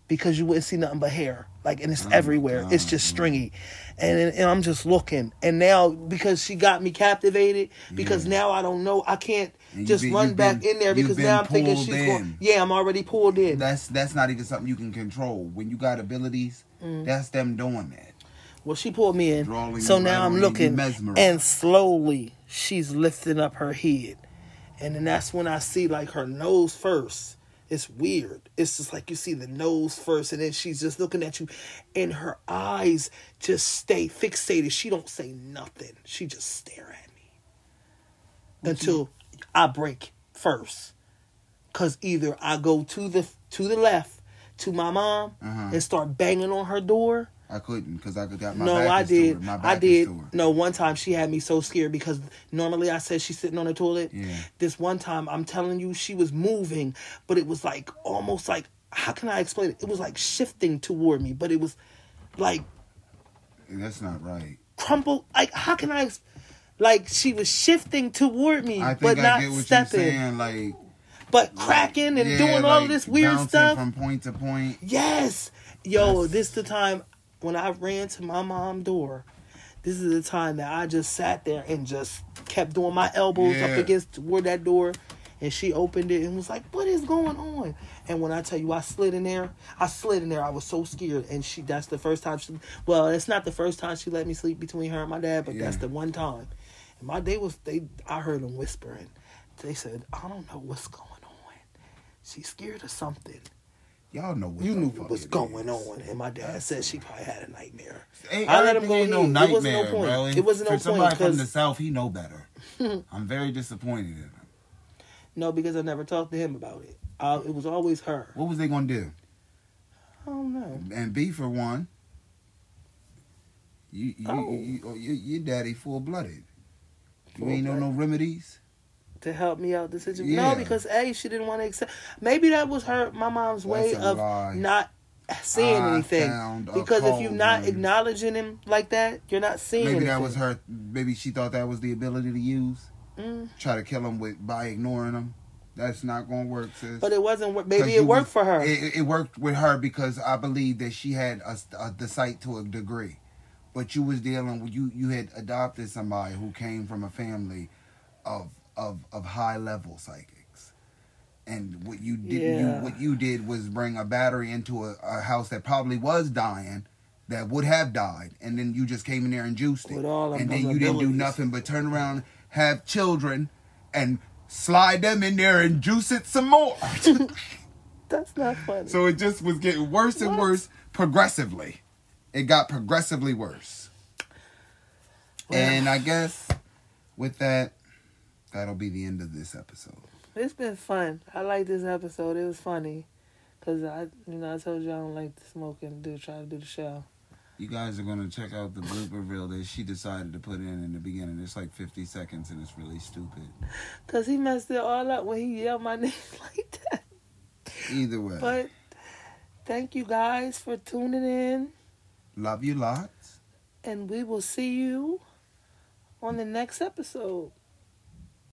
because you wouldn't see nothing but hair, like and it's Oh, everywhere. Mm, it's just mm. stringy, and and I'm just looking, and now because she got me captivated, because now I don't know, I can't just been- run back been- in there because now I'm thinking she's in. going. Yeah, I'm already pulled in. That's that's not even something you can control. When you got abilities, Mm. that's them doing that. Well, she pulled me in. Drawing so now I'm looking, and slowly she's lifting up her head, and then that's when I see like her nose first. It's weird. It's just like you see the nose first, and then she's just looking at you, and her eyes just stay fixated. She don't say nothing. She just stare at me until I break first. Cause either I go to the to the left to my mom Uh-huh. and start banging on her door, I couldn't because I could got my no, back I did. My I did. No, one time she had me so scared because normally I said she's sitting on the toilet. Yeah. This one time, I'm telling you, she was moving, but it was like almost like how can I explain it? It was like shifting toward me, but it was like That's not right. crumpled. Like how can I? Like she was shifting toward me, but I not stepping. Like but cracking and yeah, doing all like this weird stuff. from point to point. Yes. Yo, That's- this the time when I ran to my mom's door. This is the time that I just sat there and just kept doing my elbows Yeah. up against toward that door. And she opened it and was like, What is going on? And when I tell you I slid in there, I slid in there. I was so scared. And she that's the first time she well, it's not the first time she let me sleep between her and my dad, but that's the one time. And my day was they I heard them whispering. They said, I don't know what's going on. She's scared of something Y'all know what you knew what was going is. on, and my dad said she probably had a nightmare. Ain't, I let him go ain't no ahead. It wasn't no point. bro. It wasn't no For somebody point, from the south, he know better. [LAUGHS] I'm very disappointed in him. No, because I never talked to him about it. Uh, it was always her. What was they gonna do? I don't know. And B for one, you you, Oh. you, you, you your daddy full blooded. You ain't know no remedies. To help me out the situation. Yeah. No, because A, she didn't want to accept. Maybe that was her, my mom's way That's a of lie. not seeing I anything. Because if you're not acknowledging him like that, you're not seeing Maybe anything. that was her. Maybe she thought that was the ability to use. Mm. Try to kill him with by ignoring him. That's not gonna work, sis. But it wasn't. Maybe it worked was- for her. It, it worked with her because I believe that she had a, a, the sight to a degree, but you was dealing with you. You had adopted somebody who came from a family of of of high level psychics, and what you did Yeah. you what you did was bring a battery into a, a house that probably was dying. That would have died, and then you just came in there and juiced it, With all and then you didn't do nothing but turn around, have children, and slide them in there and juice it some more. [LAUGHS] That's not funny. So it just was getting worse and What? worse progressively. It got progressively worse. And I guess with that, that'll be the end of this episode. It's been fun. I like this episode. It was funny. Cause I, you know, I told you I don't like to smoke and do try to do the show. You guys are gonna check out the blooper reel that she decided to put in in the beginning. It's like 50 seconds and it's really stupid. Cause he messed it all up when he yelled my [LAUGHS] name like that. Either way, But thank you guys for tuning in, love you lots. and we will see you on the next episode.